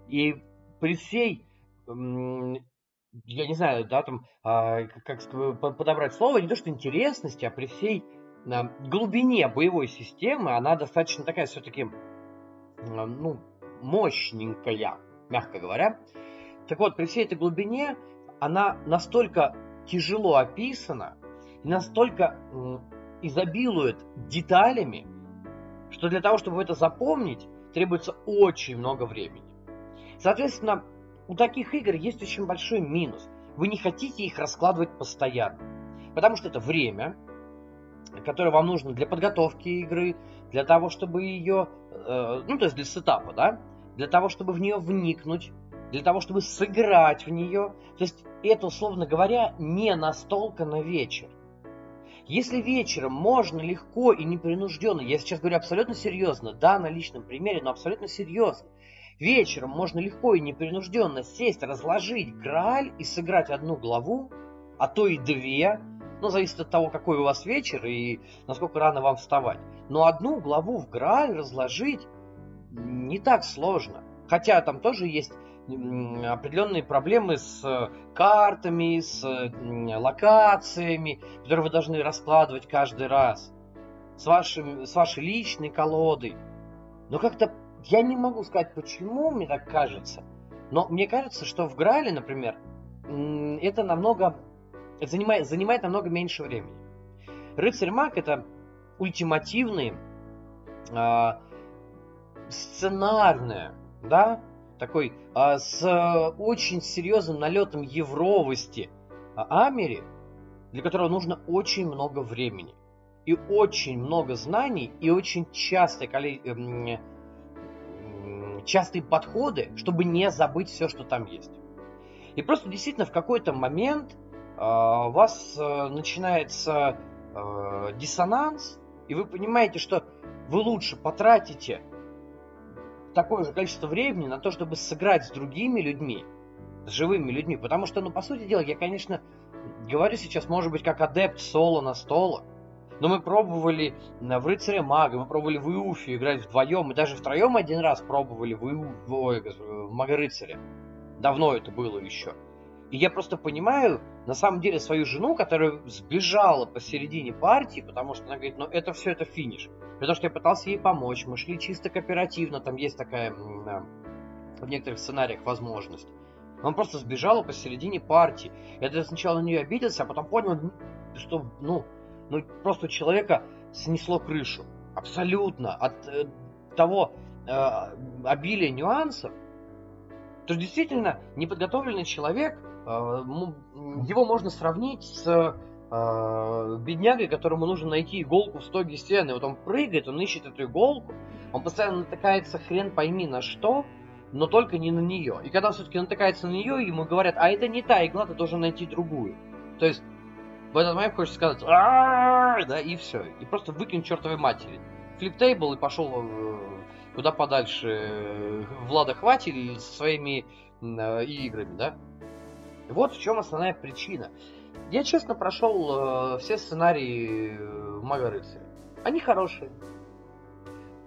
И при всей я не знаю, да, там, а, как подобрать слово, не то что интересности, а при всей глубине боевой системы она достаточно такая все-таки, ну, мощненькая, мягко говоря. Так вот, при всей этой глубине она настолько тяжело описана настолько изобилует деталями, что для того, чтобы это запомнить, требуется очень много времени. Соответственно, у таких игр есть очень большой минус. Вы не хотите их раскладывать постоянно. Потому что это время, которое вам нужно для подготовки игры, для того, чтобы ее, э, ну, то есть для сетапа, да, для того, чтобы в нее вникнуть, для того, чтобы сыграть в нее. То есть это, условно говоря, не настолка на вечер. Если вечером можно легко и непринужденно, я сейчас говорю абсолютно серьезно, да, на личном примере, но абсолютно серьезно, Вечером можно легко и непринужденно сесть, разложить Грааль и сыграть одну главу, а то и две, ну, зависит от того, какой у вас вечер и насколько рано вам вставать. Но одну главу в Грааль разложить не так сложно. Хотя там тоже есть определенные проблемы с э, картами, с локациями, которые вы должны раскладывать каждый раз, с, вашим, с вашей личной колодой. Но как-то я не могу сказать, почему мне так кажется, но мне кажется, что в Грале, например, это намного это занимает, занимает намного меньше времени. Рыцарь Маг это ультимативный э, сценарное, да, такой э, с очень серьезным налетом евровости э, Амери, для которого нужно очень много времени и очень много знаний и очень частое количество частые подходы, чтобы не забыть все, что там есть. И просто действительно в какой-то момент э, у вас э, начинается э, диссонанс, и вы понимаете, что вы лучше потратите такое же количество времени на то, чтобы сыграть с другими людьми, с живыми людьми. Потому что, ну, по сути дела, я, конечно, говорю сейчас, может быть, как адепт соло на стола, но мы пробовали в Рыцаре Мага, мы пробовали в Иуфе играть вдвоем, мы даже втроем один раз пробовали в, Иу... В Мага Рыцаре. Давно это было еще. И я просто понимаю, на самом деле, свою жену, которая сбежала посередине партии, потому что она говорит, ну это все, это финиш. Потому что я пытался ей помочь, мы шли чисто кооперативно, там есть такая в некоторых сценариях возможность. Он просто сбежала посередине партии. Я сначала на нее обиделся, а потом понял, что, ну, ну, просто человека снесло крышу. Абсолютно. От э, того э, обилие нюансов, то действительно неподготовленный человек, э, его можно сравнить с э, беднягой, которому нужно найти иголку в стоге стены. Вот он прыгает, он ищет эту иголку, он постоянно натыкается хрен пойми на что, но только не на нее. И когда все-таки натыкается на нее, ему говорят, а это не та игла, ты должен найти другую. То есть в этот момент хочется сказать, да, и все. И просто выкинь чертовой матери. Флиптейбл и пошел э, куда подальше э, Влада хватили со своими э, играми, да. Вот в чем основная причина. Я честно прошел э, все сценарии э, Мага Рыцаря. Они хорошие.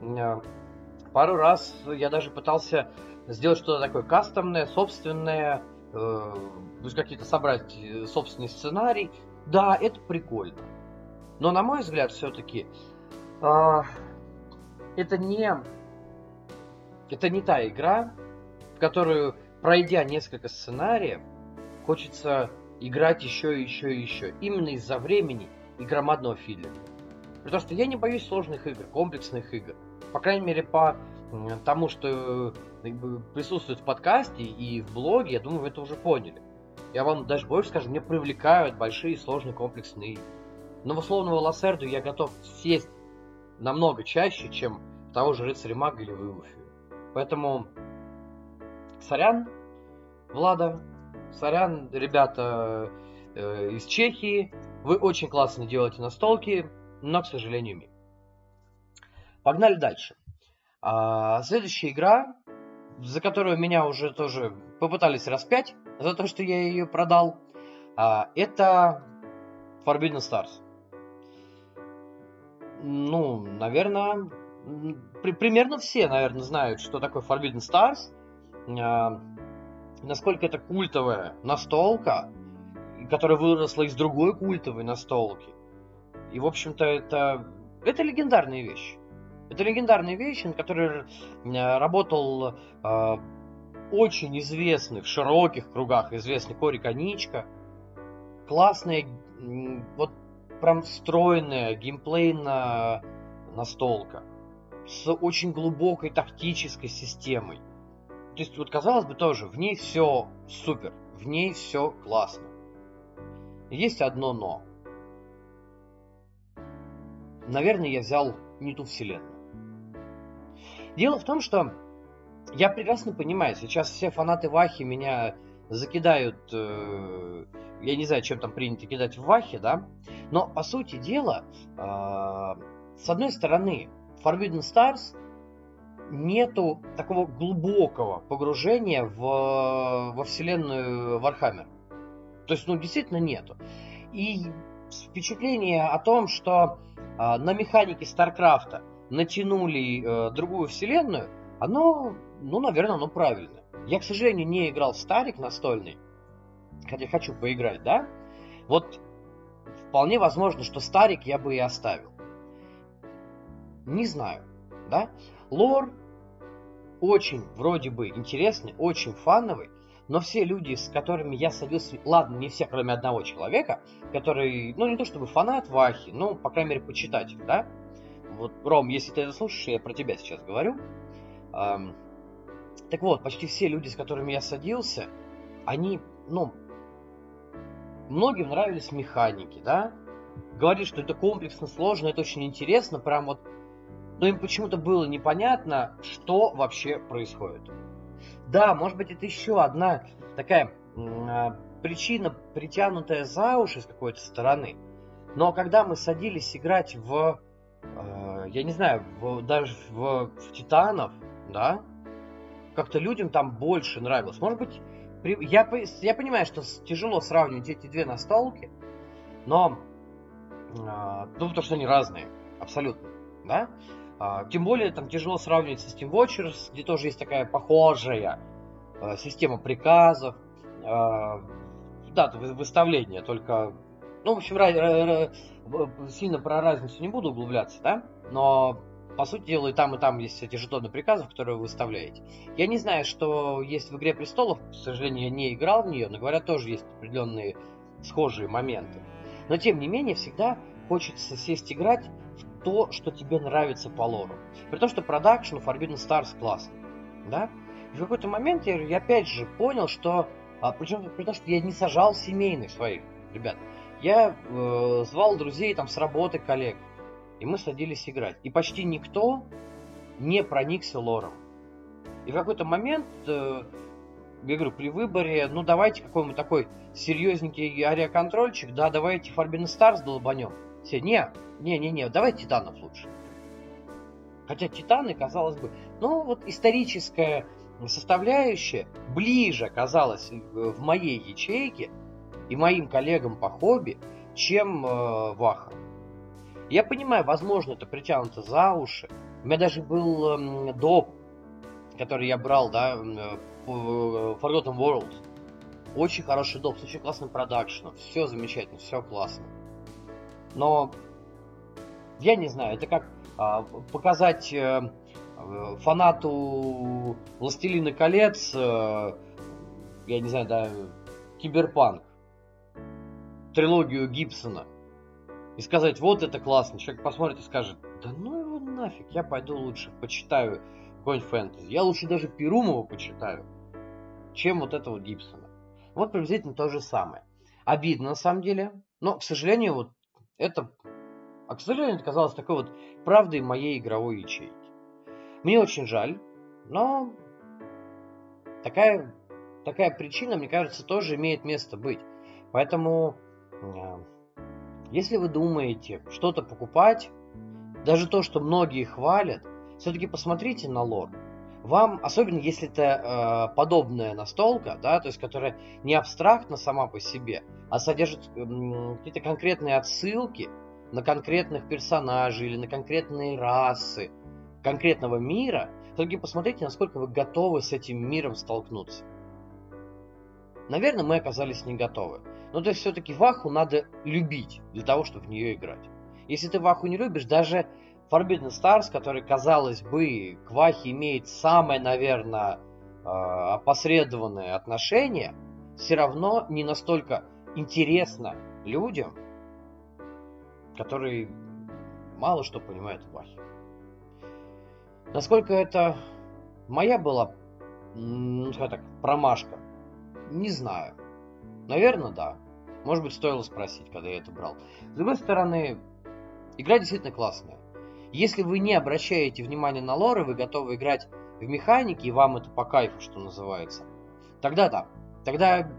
Э, пару раз я даже пытался сделать что-то такое кастомное, собственное, э, то есть какие-то собрать собственный сценарий. Да, это прикольно. Но на мой взгляд, все-таки э, это не это не та игра, в которую, пройдя несколько сценариев, хочется играть еще и еще и еще. Именно из-за времени и громадного филлера. Потому что я не боюсь сложных игр, комплексных игр. По крайней мере, по тому, что присутствует в подкасте и в блоге, я думаю, вы это уже поняли. Я вам даже больше скажу, мне привлекают большие, сложные, комплексные игры. Но в условного Лассерду я готов сесть намного чаще, чем того же Рыцаря Мага или Вылуфи. Поэтому сорян, Влада, сорян, ребята э, из Чехии, вы очень классно делаете настолки, но, к сожалению, ми. Погнали дальше. А, следующая игра, за которую меня уже тоже попытались распять, за то, что я ее продал, а, это Forbidden Stars. Ну, наверное, при, примерно все, наверное, знают, что такое Forbidden Stars, а, насколько это культовая настолка, которая выросла из другой культовой настолки. И, в общем-то, это, это легендарные вещи. Это легендарные вещи, на которые работал э, очень известный в широких кругах известный Кори Коничка. Классная, вот прям встроенная геймплейная настолка с очень глубокой тактической системой. То есть, вот казалось бы тоже, в ней все супер, в ней все классно. Есть одно но. Наверное, я взял не ту вселенную. Дело в том, что я прекрасно понимаю, сейчас все фанаты Вахи меня закидают, э, я не знаю, чем там принято кидать в Вахе, да, но по сути дела, э, с одной стороны, Forbidden Stars нету такого глубокого погружения в, во вселенную Warhammer. То есть, ну, действительно нету. И впечатление о том, что э, на механике Старкрафта натянули э, другую вселенную, оно, ну, наверное, оно правильно. Я, к сожалению, не играл в Старик настольный, хотя хочу поиграть, да? Вот вполне возможно, что Старик я бы и оставил. Не знаю, да? Лор очень вроде бы интересный, очень фановый, но все люди, с которыми я садился, ладно, не все, кроме одного человека, который, ну, не то чтобы фанат Вахи, но, по крайней мере, почитатель, да? Вот, Ром, если ты это слушаешь, я про тебя сейчас говорю. Эм, так вот, почти все люди, с которыми я садился, они, ну, многим нравились механики, да? Говорили, что это комплексно, сложно, это очень интересно, прям вот... Но им почему-то было непонятно, что вообще происходит. Да, может быть, это еще одна такая э, причина, притянутая за уши с какой-то стороны. Но когда мы садились играть в Э, я не знаю, в, даже в, в Титанов, да, как-то людям там больше нравилось. Может быть, при, я, я понимаю, что тяжело сравнивать эти две настолки, но, э, ну, потому что они разные, абсолютно, да. Э, тем более, там тяжело сравнивать со Steam Watchers, где тоже есть такая похожая э, система приказов, э, да, выставления, только ну, в общем, сильно про разницу не буду углубляться, да? Но, по сути дела, и там, и там есть эти жетоны приказов, которые вы выставляете. Я не знаю, что есть в «Игре престолов», к сожалению, я не играл в нее, но, говорят, тоже есть определенные схожие моменты. Но, тем не менее, всегда хочется сесть играть то, что тебе нравится по лору. При том, что продакшн Forbidden Stars классный. Да? И в какой-то момент я, я опять же понял, что... А, причем при том, что я не сажал семейных своих ребят. Я э, звал друзей там с работы, коллег. И мы садились играть. И почти никто не проникся лором. И в какой-то момент, э, я говорю, при выборе, ну давайте какой-нибудь такой серьезненький ариаконтрольчик, да, давайте Forbidden Stars долбанем. Все, не, не, не, не, давай Титанов лучше. Хотя Титаны, казалось бы, ну вот историческая составляющая ближе оказалась в моей ячейке и моим коллегам по хобби, чем э, Ваха. Я понимаю, возможно, это притянуто за уши. У меня даже был э, доп, который я брал, да, э, Forgotten World. Очень хороший доп, с очень классным продакшеном. Все замечательно, все классно. Но я не знаю, это как а, показать э, фанату Властелина колец, э, я не знаю, да, киберпанк, трилогию Гибсона, и сказать, вот это классно. Человек посмотрит и скажет, да ну его нафиг, я пойду лучше почитаю какой-нибудь фэнтези. Я лучше даже Перумова почитаю, чем вот этого Гибсона. Вот приблизительно то же самое. Обидно на самом деле, но, к сожалению, вот это, а, это казалось такой вот правдой моей игровой ячейки. Мне очень жаль, но такая, такая причина, мне кажется, тоже имеет место быть. Поэтому, э, если вы думаете что-то покупать, даже то, что многие хвалят, все-таки посмотрите на лор. Вам, особенно если это э, подобная настолка, да, то есть которая не абстрактна сама по себе, а содержит э, какие-то конкретные отсылки на конкретных персонажей или на конкретные расы конкретного мира, все-таки посмотрите, насколько вы готовы с этим миром столкнуться. Наверное, мы оказались не готовы. Но то есть все-таки Ваху надо любить для того, чтобы в нее играть. Если ты Ваху не любишь, даже Forbidden Stars, который, казалось бы, к Вахе имеет самое, наверное, а, опосредованное отношение, все равно не настолько интересно людям, которые мало что понимают в Вахе. Насколько это моя была, ну, скажем так, промашка, не знаю. Наверное, да. Может быть, стоило спросить, когда я это брал. С другой стороны, игра действительно классная. Если вы не обращаете внимания на лоры, вы готовы играть в механике, и вам это по кайфу, что называется, тогда да. Тогда,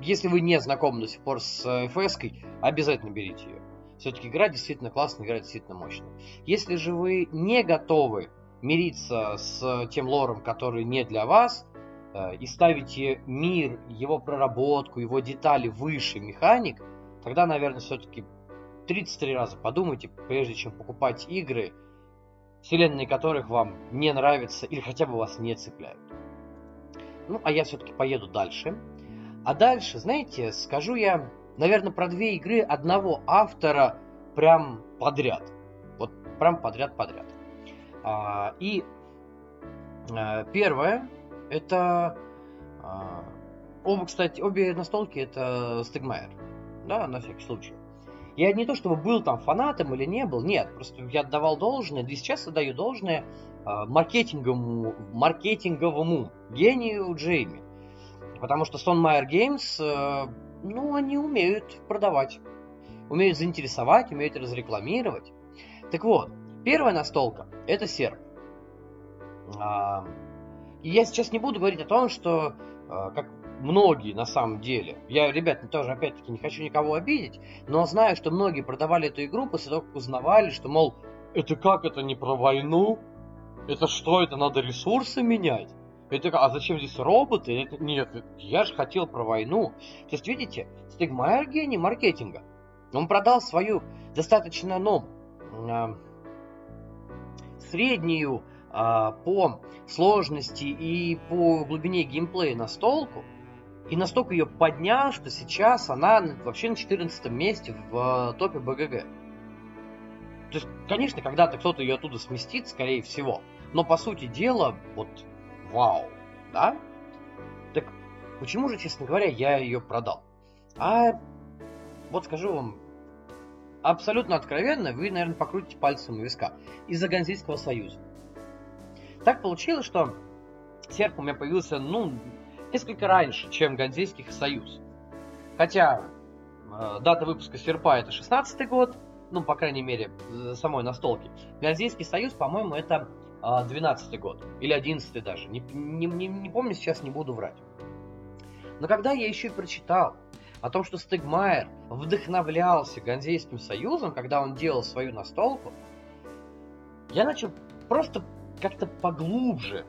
если вы не знакомы до сих пор с fs обязательно берите ее. Все-таки игра действительно классная, игра действительно мощная. Если же вы не готовы мириться с тем лором, который не для вас, э, и ставите мир, его проработку, его детали выше механик, тогда, наверное, все-таки 33 раза подумайте, прежде чем покупать игры, вселенные которых вам не нравятся или хотя бы вас не цепляют. Ну, а я все-таки поеду дальше. А дальше, знаете, скажу я, наверное, про две игры одного автора прям подряд. Вот прям подряд-подряд. А, и а, первое, это... А, оба, кстати, обе настолки это Стигмайер. Да, на всякий случай. Я не то чтобы был там фанатом или не был, нет, просто я отдавал должное, да и сейчас отдаю должное маркетинговому, маркетинговому гению Джейми. Потому что Stone Meyer Games, э, ну, они умеют продавать, умеют заинтересовать, умеют разрекламировать. Так вот, Первая настолка – это серп. А, и я сейчас не буду говорить о том, что, а, как многие на самом деле, я, ребят, тоже опять-таки не хочу никого обидеть, но знаю, что многие продавали эту игру после того, как узнавали, что, мол, это как, это не про войну? Это что, это надо ресурсы менять? Это, а зачем здесь роботы? Это, нет, я же хотел про войну. То есть, видите, Стигмайер гений маркетинга. Он продал свою достаточно, ну, среднюю а, по сложности и по глубине геймплея настолку, и настолько ее поднял, что сейчас она вообще на 14 месте в а, топе БГГ. То есть, конечно, когда-то кто-то ее оттуда сместит, скорее всего. Но по сути дела, вот вау, да? Так почему же, честно говоря, я ее продал? А вот скажу вам абсолютно откровенно, вы, наверное, покрутите пальцем у виска. Из-за Ганзейского союза. Так получилось, что серп у меня появился, ну, несколько раньше, чем Ганзейский союз. Хотя э, дата выпуска серпа это 16 год, ну, по крайней мере, самой настолки. Ганзейский союз, по-моему, это э, 12 год. Или 11 даже. Не, не, не, не помню, сейчас не буду врать. Но когда я еще и прочитал о том, что Стегмайер вдохновлялся Ганзейским союзом, когда он делал свою настолку, я начал просто как-то поглубже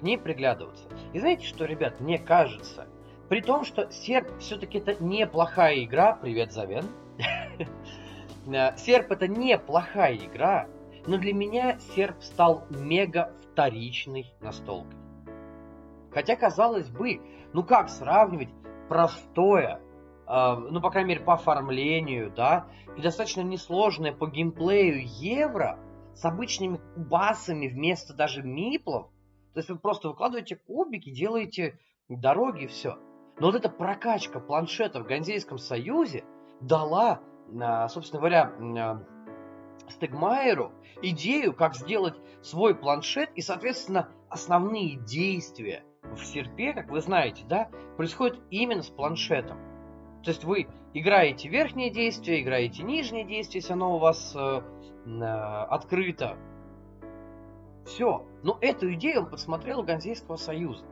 к ней приглядываться. И знаете что, ребят, мне кажется, при том, что Серп все-таки это неплохая игра, привет, Завен, Серп это неплохая игра, но для меня Серп стал мега вторичной настолкой. Хотя, казалось бы, ну как сравнивать простое а, ну, по крайней мере, по оформлению, да, и достаточно несложное по геймплею евро с обычными кубасами вместо даже миплов. То есть вы просто выкладываете кубики, делаете дороги и все. Но вот эта прокачка планшета в Ганзейском союзе дала, а, собственно говоря, а, Стегмайеру идею, как сделать свой планшет и, соответственно, основные действия в серпе, как вы знаете, да, происходят именно с планшетом. То есть вы играете верхнее действие, играете нижнее действие, если оно у вас э, э, открыто. Все. Но эту идею он подсмотрел у Ганзейского союза.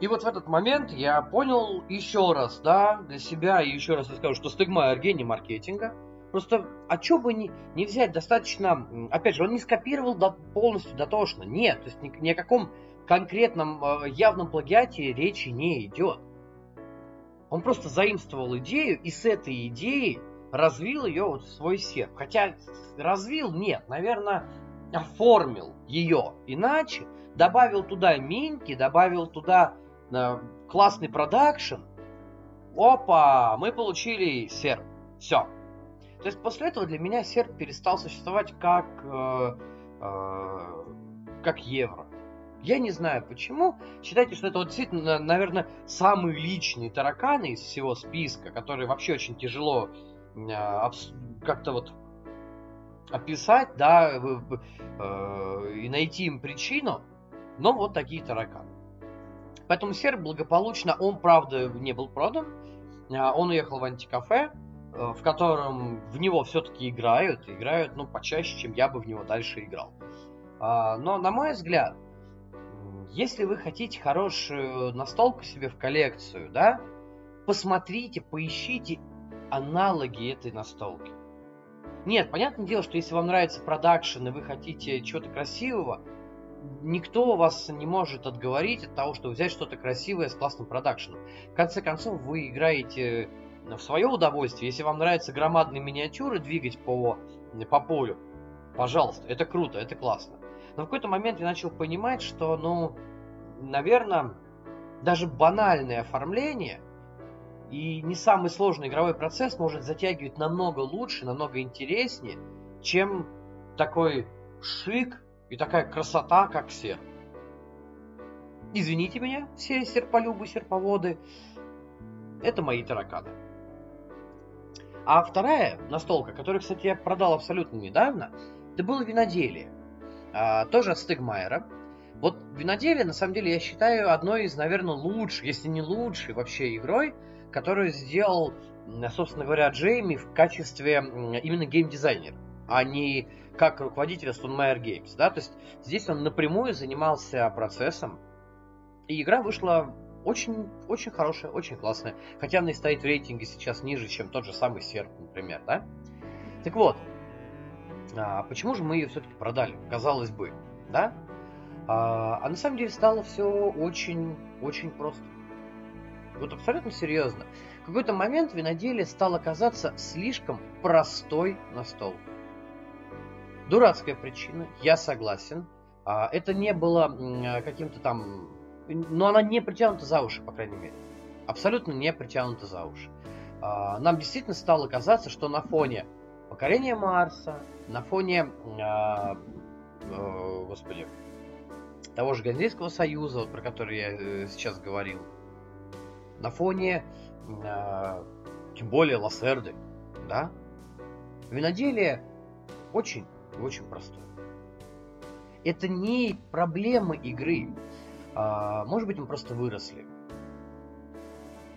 И вот в этот момент я понял еще раз, да, для себя, и еще раз расскажу, что Стегмайер гений маркетинга. Просто, а что бы не, не взять достаточно... Опять же, он не скопировал до, полностью дотошно. Нет, то есть ни, ни о каком конкретном э, явном плагиате речи не идет. Он просто заимствовал идею и с этой идеей развил ее вот в свой серп. Хотя развил нет, наверное, оформил ее иначе, добавил туда минки, добавил туда э, классный продакшн. Опа, мы получили серп. Все. То есть после этого для меня серп перестал существовать как, э, э, как евро. Я не знаю почему. Считайте, что это вот действительно, наверное, самые личные тараканы из всего списка, которые вообще очень тяжело э, как-то вот описать, да, э, и найти им причину, но вот такие тараканы. Поэтому серп благополучно, он, правда, не был продан, а он уехал в антикафе, э, в котором в него все-таки играют, играют, ну, почаще, чем я бы в него дальше играл. А, но, на мой взгляд, если вы хотите хорошую настолку себе в коллекцию, да, посмотрите, поищите аналоги этой настолки. Нет, понятное дело, что если вам нравится продакшн и вы хотите чего-то красивого, никто вас не может отговорить от того, чтобы взять что-то красивое с классным продакшеном. В конце концов, вы играете в свое удовольствие. Если вам нравятся громадные миниатюры двигать по, по полю, пожалуйста, это круто, это классно. Но в какой-то момент я начал понимать, что, ну, наверное, даже банальное оформление и не самый сложный игровой процесс может затягивать намного лучше, намного интереснее, чем такой шик и такая красота, как серп. Извините меня, все серполюбы, серповоды. Это мои тараканы. А вторая настолка, которую, кстати, я продал абсолютно недавно, это было виноделие а, тоже от Стегмайера. Вот виноделие, на самом деле, я считаю одной из, наверное, лучших, если не лучшей вообще игрой, которую сделал, собственно говоря, Джейми в качестве именно геймдизайнера, а не как руководителя Stonemeyer Games. Да? То есть здесь он напрямую занимался процессом, и игра вышла очень, очень хорошая, очень классная. Хотя она и стоит в рейтинге сейчас ниже, чем тот же самый серп, например, да? Так вот, а почему же мы ее все-таки продали? Казалось бы, да? А, а на самом деле стало все очень-очень просто. Вот абсолютно серьезно. В какой-то момент виноделие стало казаться слишком простой на стол. Дурацкая причина, я согласен. А, это не было каким-то там... Но она не притянута за уши, по крайней мере. Абсолютно не притянута за уши. А, нам действительно стало казаться, что на фоне покорения Марса, на фоне, э, э, господи, того же Ганзейского союза, вот, про который я э, сейчас говорил, на фоне, э, тем более Лассерды, да, Виноделие очень очень простое. Это не проблема игры. А, может быть, мы просто выросли.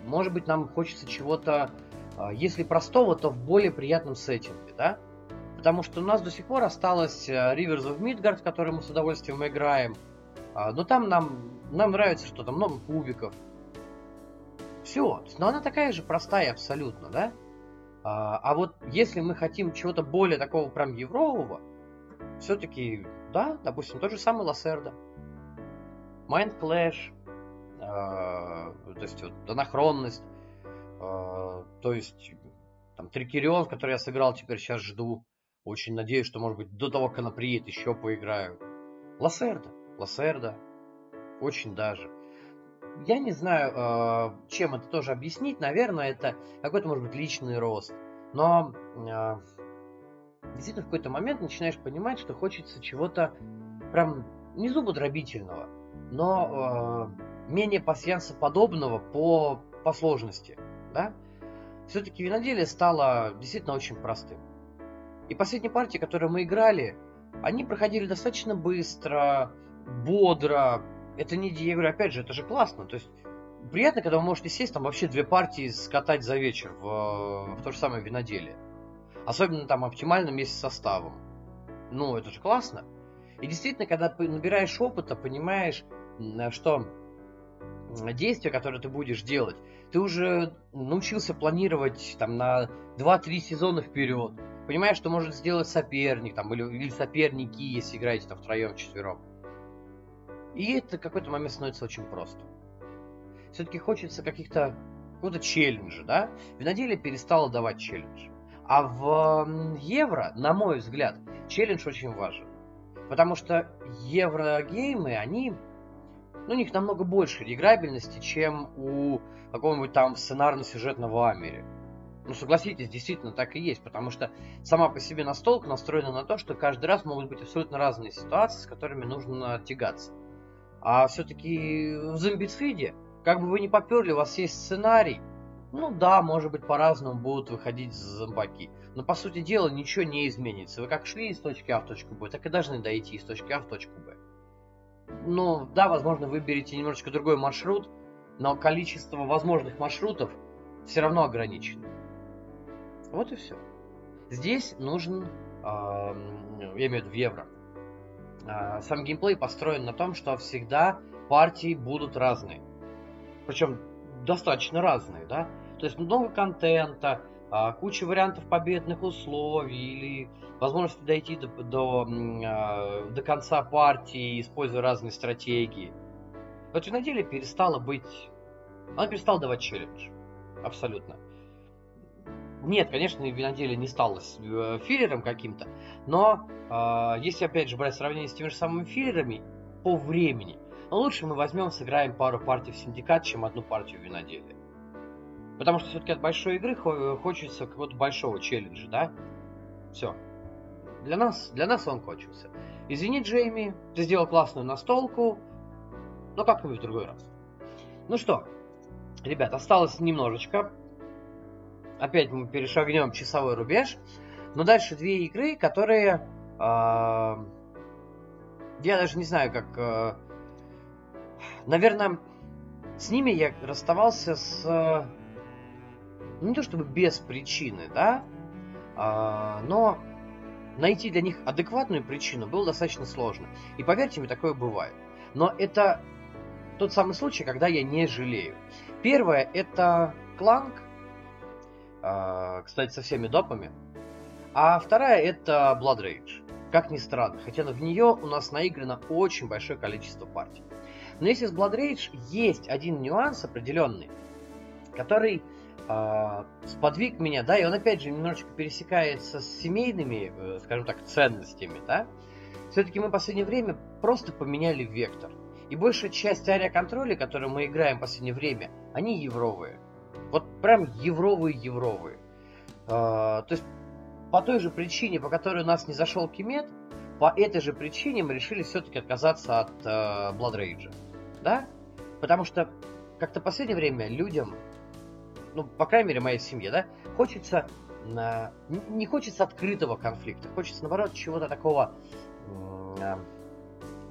Может быть, нам хочется чего-то, а, если простого, то в более приятном сеттинге, да? Потому что у нас до сих пор осталось э, Rivers of Midgard, в который мы с удовольствием играем. Но там нам, нам нравится, что там много кубиков. Все. Но она такая же простая абсолютно, да? А, а вот если мы хотим чего-то более такого прям еврового, все-таки, да, допустим, тот же самый Лассерда. Mind Clash, э, то есть вот, анахронность, э, то есть там Трикерион, который я сыграл, теперь сейчас жду. Очень надеюсь, что, может быть, до того, как она приедет, еще поиграю. Лассерда, Лассерда, очень даже. Я не знаю, э, чем это тоже объяснить. Наверное, это какой-то, может быть, личный рост. Но э, действительно в какой-то момент начинаешь понимать, что хочется чего-то прям не зубодробительного, но э, менее пассиансоподобного по, по сложности. Да? Все-таки виноделие стало действительно очень простым. И последние партии, которые мы играли, они проходили достаточно быстро, бодро. Это не, я говорю, опять же, это же классно. То есть приятно, когда вы можете сесть, там вообще две партии скатать за вечер в, в то же самое виноделие. Особенно там оптимально вместе с составом. Ну, это же классно. И действительно, когда набираешь опыта, понимаешь, что действия, которые ты будешь делать, ты уже научился планировать там на 2-3 сезона вперед. Понимаешь, что может сделать соперник, там, или, или соперники, если играете там втроем, четвером. И это какой-то момент становится очень просто. Все-таки хочется каких-то какого-то челленджа, да? Виноделие перестало давать челлендж. А в евро, на мой взгляд, челлендж очень важен. Потому что еврогеймы, они, ну, у них намного больше играбельности, чем у какого-нибудь там сценарно-сюжетного Амери. Ну, согласитесь, действительно так и есть, потому что сама по себе настолка настроена на то, что каждый раз могут быть абсолютно разные ситуации, с которыми нужно тягаться. А все-таки в зомбицфиде, как бы вы ни поперли, у вас есть сценарий, ну да, может быть, по-разному будут выходить зомбаки. Но по сути дела ничего не изменится. Вы как шли из точки А в точку Б, так и должны дойти из точки А в точку Б. Ну да, возможно, выберете немножечко другой маршрут, но количество возможных маршрутов все равно ограничено. Вот и все. Здесь нужен, э, я имею в виду в евро, сам геймплей построен на том, что всегда партии будут разные. Причем достаточно разные, да? То есть много контента, а, куча вариантов победных условий или возможности дойти до, до, а, до конца партии, используя разные стратегии. Вот виноделие перестало быть... Она перестала давать челлендж. Абсолютно. Нет, конечно, виноделие не стало э, филлером каким-то, но э, если опять же брать сравнение с теми же самыми филлерами по времени, но лучше мы возьмем, сыграем пару партий в синдикат, чем одну партию в виноделие. Потому что все-таки от большой игры хочется какого-то большого челленджа, да? Все. Для нас, для нас он кончился. Извини, Джейми, ты сделал классную настолку, но как-нибудь в другой раз. Ну что, ребят, осталось немножечко. Опять мы перешагнем часовой рубеж. Но дальше две игры, которые... Э, я даже не знаю, как... Э, наверное, с ними я расставался с ну, не то чтобы без причины, да, а, но найти для них адекватную причину было достаточно сложно. И поверьте мне, такое бывает. Но это тот самый случай, когда я не жалею. Первое это Кланк, кстати, со всеми допами. А вторая это Blood Rage. Как ни странно, хотя в нее у нас наиграно очень большое количество партий. Но если с Blood Rage есть один нюанс определенный, который э, сподвиг меня, да, и он опять же немножечко пересекается с семейными, э, скажем так, ценностями, да, все-таки мы в последнее время просто поменяли вектор. И большая часть авиаконтроля, которые мы играем в последнее время, они евровые. Вот прям евровые-евровые. Э, то есть по той же причине, по которой у нас не зашел Кимет, по этой же причине мы решили все-таки отказаться от э, Blood Rage. Да? Потому что как-то в последнее время людям ну, по крайней мере, моей семье, да, хочется на... не хочется открытого конфликта, хочется, наоборот, чего-то такого, э,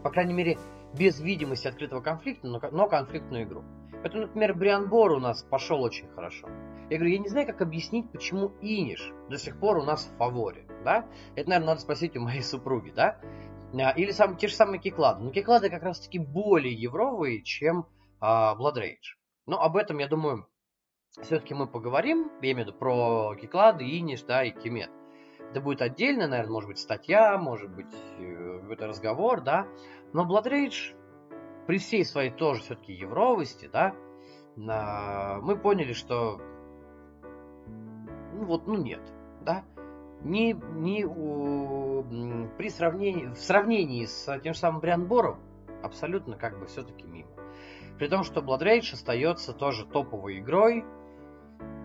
по крайней мере, без видимости открытого конфликта, но конфликтную игру. Поэтому, например, Брианбор у нас пошел очень хорошо. Я говорю, я не знаю, как объяснить, почему Иниш до сих пор у нас в фаворе, да? Это, наверное, надо спросить у моей супруги, да? А, или сам, те же самые киклады. Но киклады как раз-таки более евровые, чем а, Blood Rage. Но об этом, я думаю, все-таки мы поговорим, я имею в виду про киклады, Иниш, да, и Кимет. Это будет отдельно, наверное, может быть, статья, может быть, э, какой-то разговор, да. Но Blood Rage при всей своей тоже все-таки евровости, да, мы поняли, что ну вот, ну нет, да, не, не у, при сравнении, в сравнении с тем же самым Брианбором абсолютно как бы все-таки мимо. При том, что Blood Rage остается тоже топовой игрой.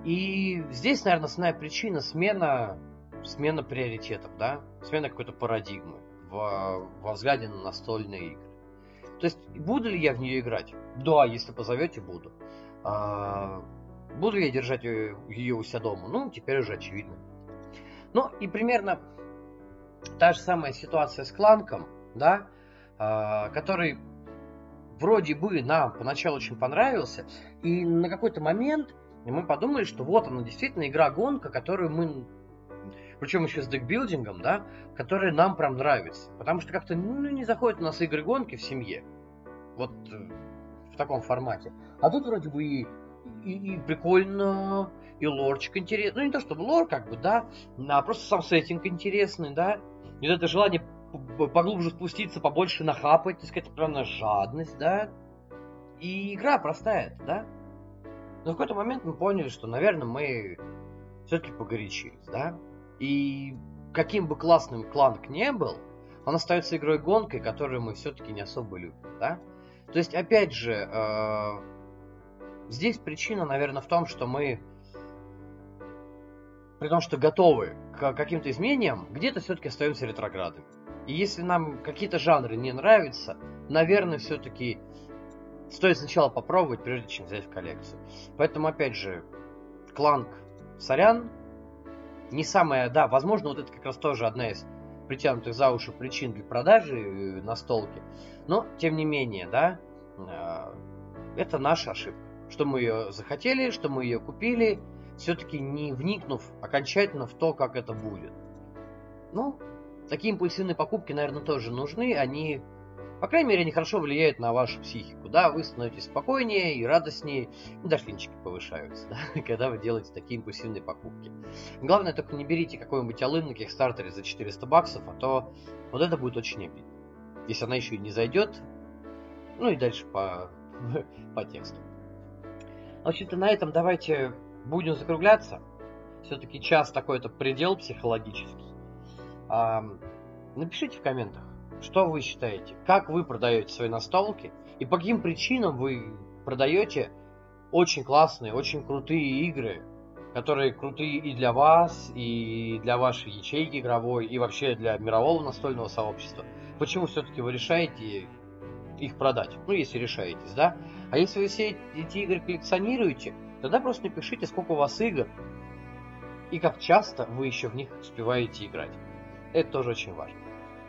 И здесь, наверное, основная причина смена, смена приоритетов, да, смена какой-то парадигмы в, во взгляде на настольные игры. То есть, буду ли я в нее играть? Да, если позовете, буду. А, буду ли я держать ее у себя дома? Ну, теперь уже очевидно. Ну, и примерно та же самая ситуация с Кланком, да, а, который вроде бы нам поначалу очень понравился, и на какой-то момент мы подумали, что вот она действительно игра-гонка, которую мы причем еще с декбилдингом, да, которые нам прям нравятся. Потому что как-то ну, не заходят у нас игры-гонки в семье. Вот э, в таком формате. А тут вроде бы и, и, и прикольно, и лорчик интересный. Ну, не то чтобы лор, как бы, да, а просто сам сеттинг интересный, да. И вот это желание поглубже спуститься, побольше нахапать, так сказать, прям на жадность, да. И игра простая, да. Но в какой-то момент мы поняли, что, наверное, мы все-таки погорячились, да. И каким бы классным Кланк не был, он остается игрой гонкой, которую мы все-таки не особо любим, да? То есть, опять же, э, здесь причина, наверное, в том, что мы, при том, что готовы к каким-то изменениям, где-то все-таки остаемся ретроградами. И если нам какие-то жанры не нравятся, наверное, все-таки стоит сначала попробовать, прежде чем взять в коллекцию. Поэтому, опять же, Кланк, сорян, не самая, да, возможно, вот это как раз тоже одна из притянутых за уши причин для продажи э, настолки. Но, тем не менее, да, э, это наша ошибка. Что мы ее захотели, что мы ее купили, все-таки не вникнув окончательно в то, как это будет. Ну, такие импульсивные покупки, наверное, тоже нужны. Они по крайней мере, они хорошо влияют на вашу психику. Да, вы становитесь спокойнее и радостнее, и дошлинчики повышаются, да, когда вы делаете такие импульсивные покупки. Главное, только не берите какой-нибудь алын на Кикстартере за 400 баксов, а то вот это будет очень обидно. Если она еще и не зайдет, ну и дальше по, по тексту. В общем-то, на этом давайте будем закругляться. Все-таки час такой-то предел психологический. Напишите в комментах, что вы считаете? Как вы продаете свои настолки? И по каким причинам вы продаете очень классные, очень крутые игры, которые крутые и для вас, и для вашей ячейки игровой, и вообще для мирового настольного сообщества. Почему все-таки вы решаете их продать? Ну, если решаетесь, да? А если вы все эти игры коллекционируете, тогда просто напишите, сколько у вас игр, и как часто вы еще в них успеваете играть. Это тоже очень важно.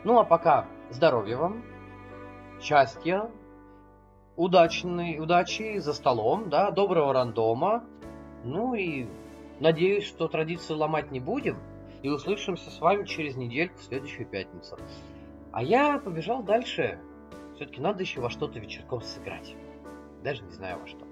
Ну а пока здоровья вам, счастья, удачной, удачи за столом, да, доброго рандома. Ну и надеюсь, что традицию ломать не будем. И услышимся с вами через недельку в следующую пятницу. А я побежал дальше. Все-таки надо еще во что-то вечерком сыграть. Даже не знаю во что.